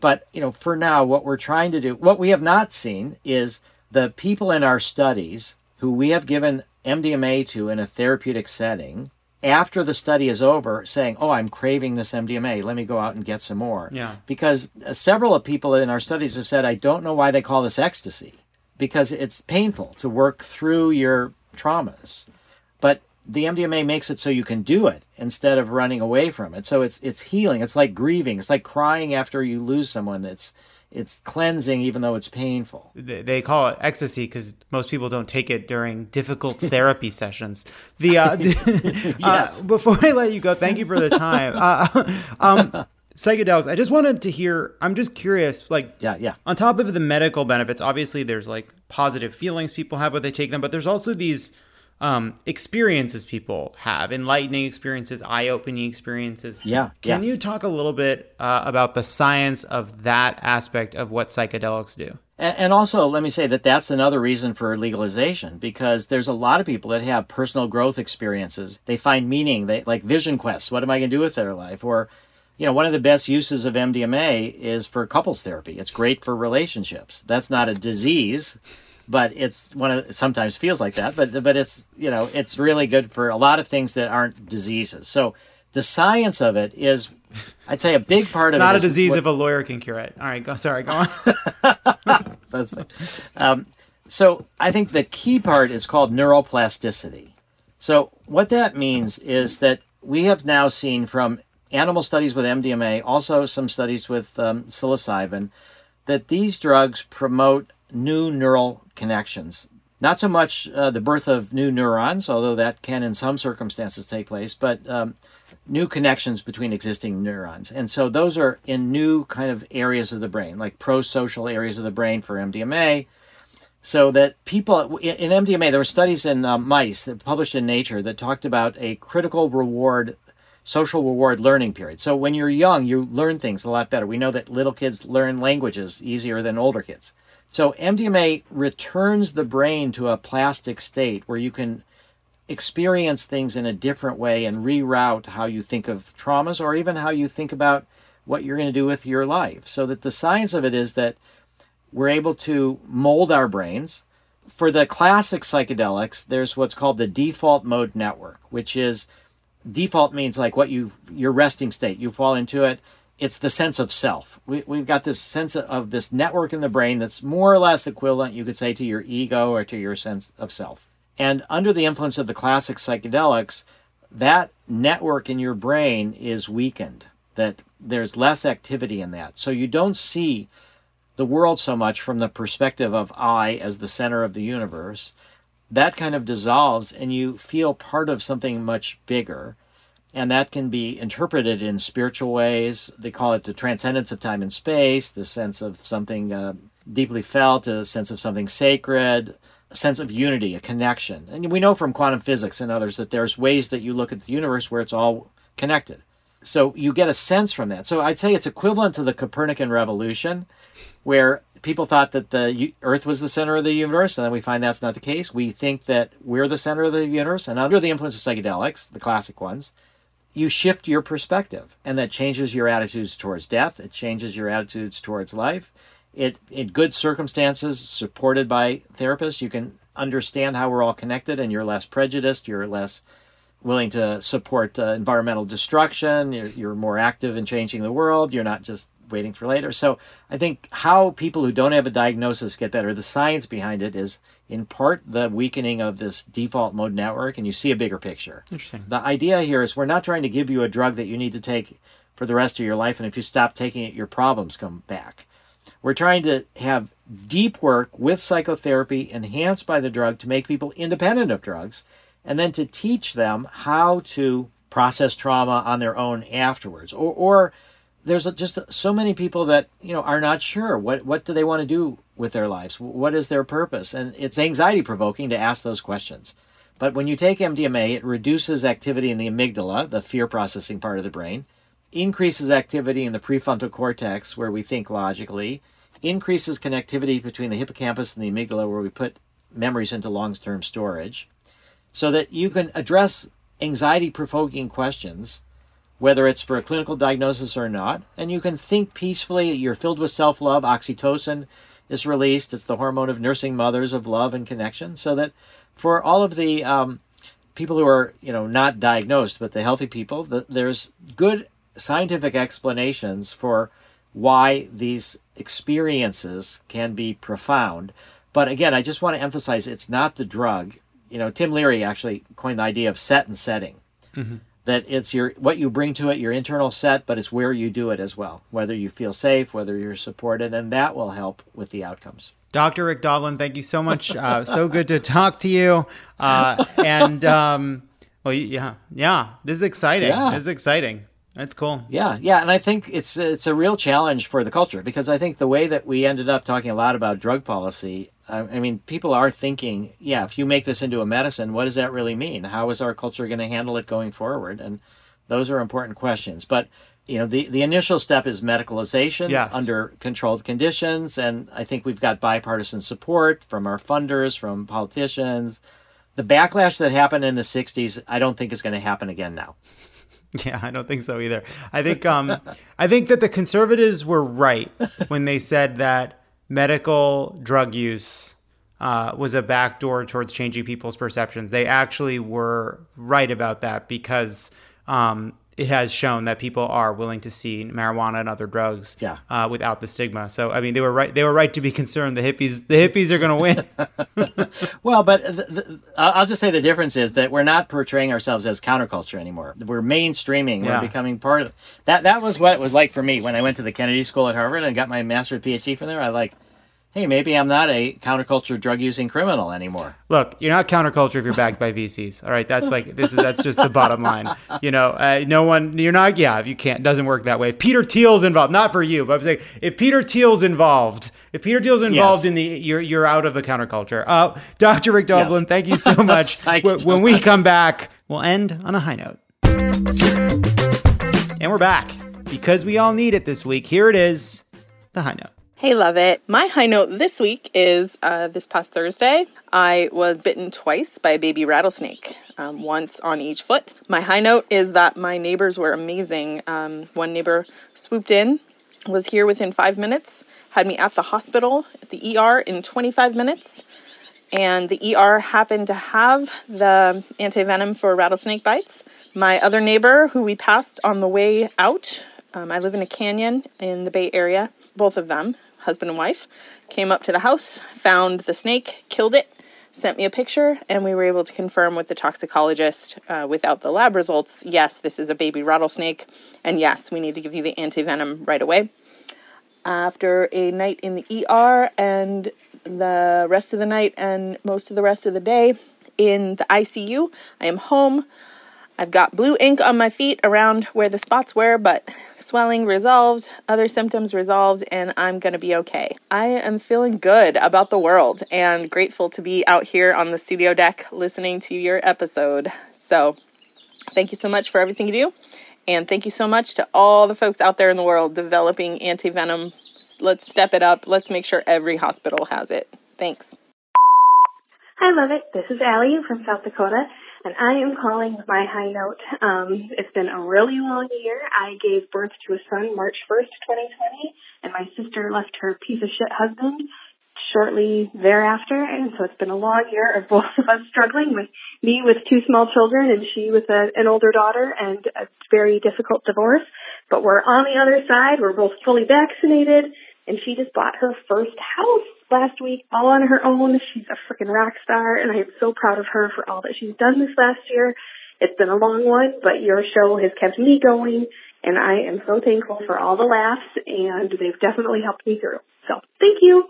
But you know, for now, what we're trying to do, what we have not seen, is the people in our studies who we have given MDMA to in a therapeutic setting. After the study is over, saying, "Oh, I'm craving this MDMA. Let me go out and get some more." Yeah. Because uh, several of people in our studies have said, "I don't know why they call this ecstasy, because it's painful to work through your traumas." The MDMA makes it so you can do it instead of running away from it. So it's it's healing. It's like grieving. It's like crying after you lose someone. That's it's cleansing even though it's painful. They they call it ecstasy because most people don't take it during difficult therapy sessions. The uh, Yes. uh, before I let you go, thank you for the time. Uh, um, psychedelics. I just wanted to hear. I'm just curious. Like, yeah, yeah. On top of the medical benefits, obviously there's like positive feelings people have when they take them, but there's also these um, experiences people have, enlightening experiences, eye-opening experiences. Yeah, Can yeah. you talk a little bit uh, about the science of that aspect of what psychedelics do? And, and also, let me say that that's another reason for legalization because there's a lot of people that have personal growth experiences. They find meaning. They like vision quests. What am I going to do with their life? Or, you know, one of the best uses of MDMA is for couples therapy. It's great for relationships. That's not a disease, but it's one of sometimes feels like that. But but it's you know it's really good for a lot of things that aren't diseases. So the science of it is, I'd say, a big part of it. It's of not it a disease what- if a lawyer can cure it. All right, go. Sorry, go on. That's fine. Um, so I think the key part is called neuroplasticity. So what that means is that we have now seen from animal studies with MDMA, also some studies with um, psilocybin, that these drugs promote new neural connections. Not so much uh, the birth of new neurons, although that can in some circumstances take place, but um, new connections between existing neurons. And so those are in new kind of areas of the brain, like pro-social areas of the brain for MDMA, so that people in MDMA, there were studies in uh, mice that published in Nature that talked about a critical reward, social reward learning period. So when you're young, you learn things a lot better. We know that little kids learn languages easier than older kids. So MDMA returns the brain to a plastic state where you can experience things in a different way and reroute how you think of traumas or even how you think about what you're going to do with your life. So that the science of it is that we're able to mold our brains. For the classic psychedelics, there's what's called the default mode network, which is default means like what you your resting state. You fall into it. It's the sense of self. We, we've got this sense of, of this network in the brain that's more or less equivalent, you could say, to your ego or to your sense of self. And under the influence of the classic psychedelics, that network in your brain is weakened, that there's less activity in that. So you don't see the world so much from the perspective of I as the center of the universe. That kind of dissolves, and you feel part of something much bigger. And that can be interpreted in spiritual ways. They call it the transcendence of time and space, the sense of something uh, deeply felt, a sense of something sacred, a sense of unity, a connection. And we know from quantum physics and others that there's ways that you look at the universe where it's all connected. So you get a sense from that. So I'd say it's equivalent to the Copernican revolution, where people thought that the Earth was the center of the universe, and then we find that's not the case. We think that we're the center of the universe, and under the influence of psychedelics, the classic ones, you shift your perspective, and that changes your attitudes towards death. It changes your attitudes towards life. It, in good circumstances, supported by therapists, you can understand how we're all connected and you're less prejudiced, you're less willing to support uh, environmental destruction, you're, you're more active in changing the world, you're not just waiting for later. So I think how people who don't have a diagnosis get better, the science behind it is in part the weakening of this default mode network, and you see a bigger picture. Interesting. The idea here is we're not trying to give you a drug that you need to take for the rest of your life, and if you stop taking it, your problems come back. We're trying to have deep work with psychotherapy enhanced by the drug to make people independent of drugs, and then to teach them how to process trauma on their own afterwards. Or, or there's just so many people that you know are not sure what what do they want to do with their lives? What is their purpose? And it's anxiety provoking to ask those questions. But when you take MDMA it reduces activity in the amygdala the fear processing part of the brain increases activity in the prefrontal cortex where we think logically increases connectivity between the hippocampus and the amygdala where we put memories into long-term storage so that you can address anxiety provoking questions whether it's for a clinical diagnosis or not. And you can think peacefully. You're filled with self love. Oxytocin is released. It's the hormone of nursing mothers, of love and connection. So that for all of the um, people who are, you know, not diagnosed, but the healthy people, the, there's good scientific explanations for why these experiences can be profound. But again, I just want to emphasize it's not the drug. You know, Tim Leary actually coined the idea of set and setting Mm-hmm. That it's your what you bring to it your internal set but it's where you do it as well whether you feel safe whether you're supported and that will help with the outcomes Dr. Rick Doblin, thank you so much. Uh, so good to talk to you. Uh, and um, well, yeah, yeah, this is exciting. Yeah. This is exciting. That's cool. yeah yeah and i think it's it's a real challenge for the culture because i think the way that we ended up talking a lot about drug policy I I mean, people are thinking, yeah, if you make this into a medicine, what does that really mean? How is our culture going to handle it going forward? And those are important questions. But you know, the, the initial step is medicalization Yes. under controlled conditions, and I think we've got bipartisan support from our funders, from politicians. The backlash that happened in the '60s, I don't think is going to happen again now. Yeah, I don't think so either. I think um, I think that the conservatives were right when they said that medical drug use uh, was a backdoor towards changing people's perceptions. They actually were right about that because um, it has shown that people are willing to see marijuana and other drugs Yeah. uh, without the stigma. So I mean, they were right. They were right to be concerned. The hippies, the hippies are going to win. Well, but the, the, I'll just say the difference is that we're not portraying ourselves as counterculture anymore. We're mainstreaming. Yeah. We're becoming part of that. That was what it was like for me when I went to the Kennedy School at Harvard and got my master's PhD from there. I like, hey, maybe I'm not a counterculture drug using criminal anymore. Look, you're not counterculture if you're backed by VCs. All right, that's like this is that's just the bottom line. You know, uh, no one, you're not. Yeah, if you can't, doesn't work that way. If Peter Thiel's involved, not for you, but I'm saying if Peter Thiel's involved, if Peter Thiel's involved Yes. in the, you're you're out of the counterculture. Uh, Dr. Rick Doblin, Yes. thank you so much. When, when we come back, we'll end on a high note. And we're back because we all need it this week. Here it is, the high note. Hey, Lovett. My high note this week is uh, this past Thursday, I was bitten twice by a baby rattlesnake, um, once on each foot. My high note is that my neighbors were amazing. Um, one neighbor swooped in, was here within five minutes, had me at the hospital, at the ER, in 25 minutes. And the ER happened to have the antivenom for rattlesnake bites. My other neighbor, who we passed on the way out, um, I live in a canyon in the Bay Area, both of them, husband and wife, came up to the house, found the snake, killed it, sent me a picture, and we were able to confirm with the toxicologist uh, without the lab results yes, this is a baby rattlesnake, and yes, we need to give you the antivenom right away. After a night in the ER and the rest of the night and most of the rest of the day in the ICU, I am home. I've got blue ink on my feet around where the spots were, but swelling resolved, other symptoms resolved, and I'm gonna be okay. I am feeling good about the world and grateful to be out here on the studio deck listening to your episode. So, thank you so much for everything you do, and thank you so much to all the folks out there in the world developing anti venom. Let's step it up. Let's make sure every hospital has it. Thanks. Hi, Lovett. This is Allie from South Dakota, and I am calling my high note. Um, it's been a really long year. I gave birth to a son March 1st, 2020, and my sister left her piece of shit husband shortly thereafter. And so it's been a long year of both of us struggling with me with two small children and she with a, an older daughter and a very difficult divorce. But we're on the other side. We're both fully vaccinated and she just bought her first house last week all on her own. She's a freaking rock star and I am so proud of her for all that she's done this last year. It's been a long one, but your show has kept me going and I am so thankful for all the laughs and they've definitely helped me through. So thank you.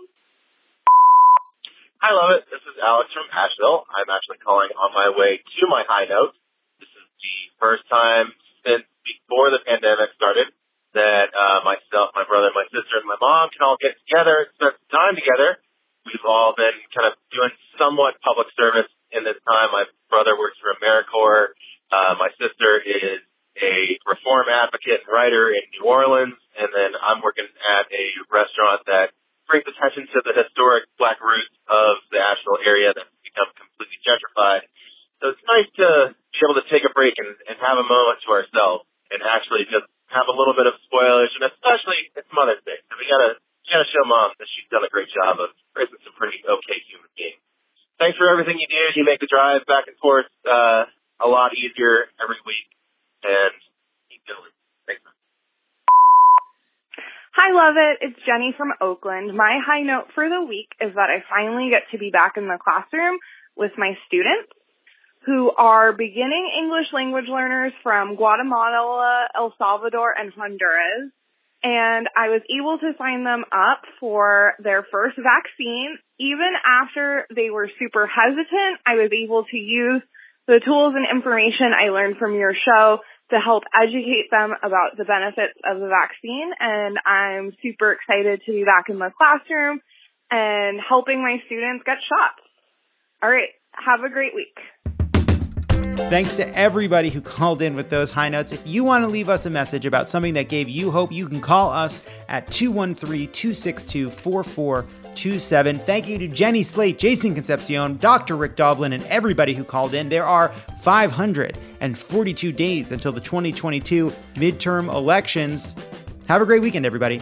I Lovett. This is Alex from Asheville. I'm actually calling on my way to my high note. This is the first time since before the pandemic started that uh, myself, my brother, my sister, and my mom can all get together and spend some time together. We've all been kind of doing somewhat public service in this time. My brother works for AmeriCorps. Uh, my sister is a reform advocate and writer in New Orleans, and then I'm working at a restaurant that brings attention to the historic black roots of the Asheville area that's become completely gentrified. So it's nice to be able to take a break and, and have a moment to ourselves and actually just have a little bit of spoilage, and especially it's Mother's Day. So we gotta, we gotta show mom that she's done a great job of raising some pretty okay human beings. Thanks for everything you do. You make the drive back and forth uh, a lot easier every week, and keep going. Thanks. Hi, Lovett. It's Jenny from Oakland. My high note for the week is that I finally get to be back in the classroom with my students who are beginning English language learners from Guatemala, El Salvador, and Honduras. And I was able to sign them up for their first vaccine. Even after they were super hesitant, I was able to use the tools and information I learned from your show to help educate them about the benefits of the vaccine. And I'm super excited to be back in the classroom and helping my students get shots. All right. Have a great week. Thanks to everybody who called in with those high notes. If you want to leave us a message about something that gave you hope, you can call us at 213 262 4427. Thank you to Jenny Slate, Jason Concepcion, Dr. Rick Doblin, and everybody who called in. There are 542 days until the 2022 midterm elections. Have a great weekend, everybody.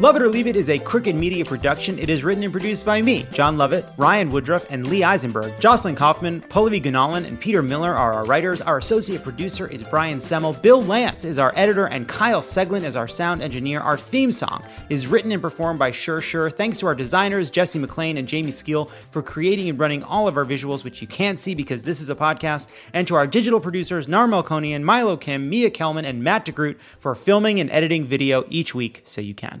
Love It or Leave It is a Crooked Media production. It is written and produced by me, Jon Lovett, Ryan Woodruff, and Lee Eisenberg. Jocelyn Kaufman, Pallavi Gunalan, and Peter Miller are our writers. Our associate producer is Brian Semmel. Bill Lance is our editor, and Kyle Seglin is our sound engineer. Our theme song is written and performed by Sure Sure. Thanks to our designers, Jesse McLean and Jamie Skeel, for creating and running all of our visuals, which you can't see because this is a podcast, and to our digital producers, Narmel Konian, Milo Kim, Mia Kelman, and Matt DeGroot for filming and editing video each week so you can.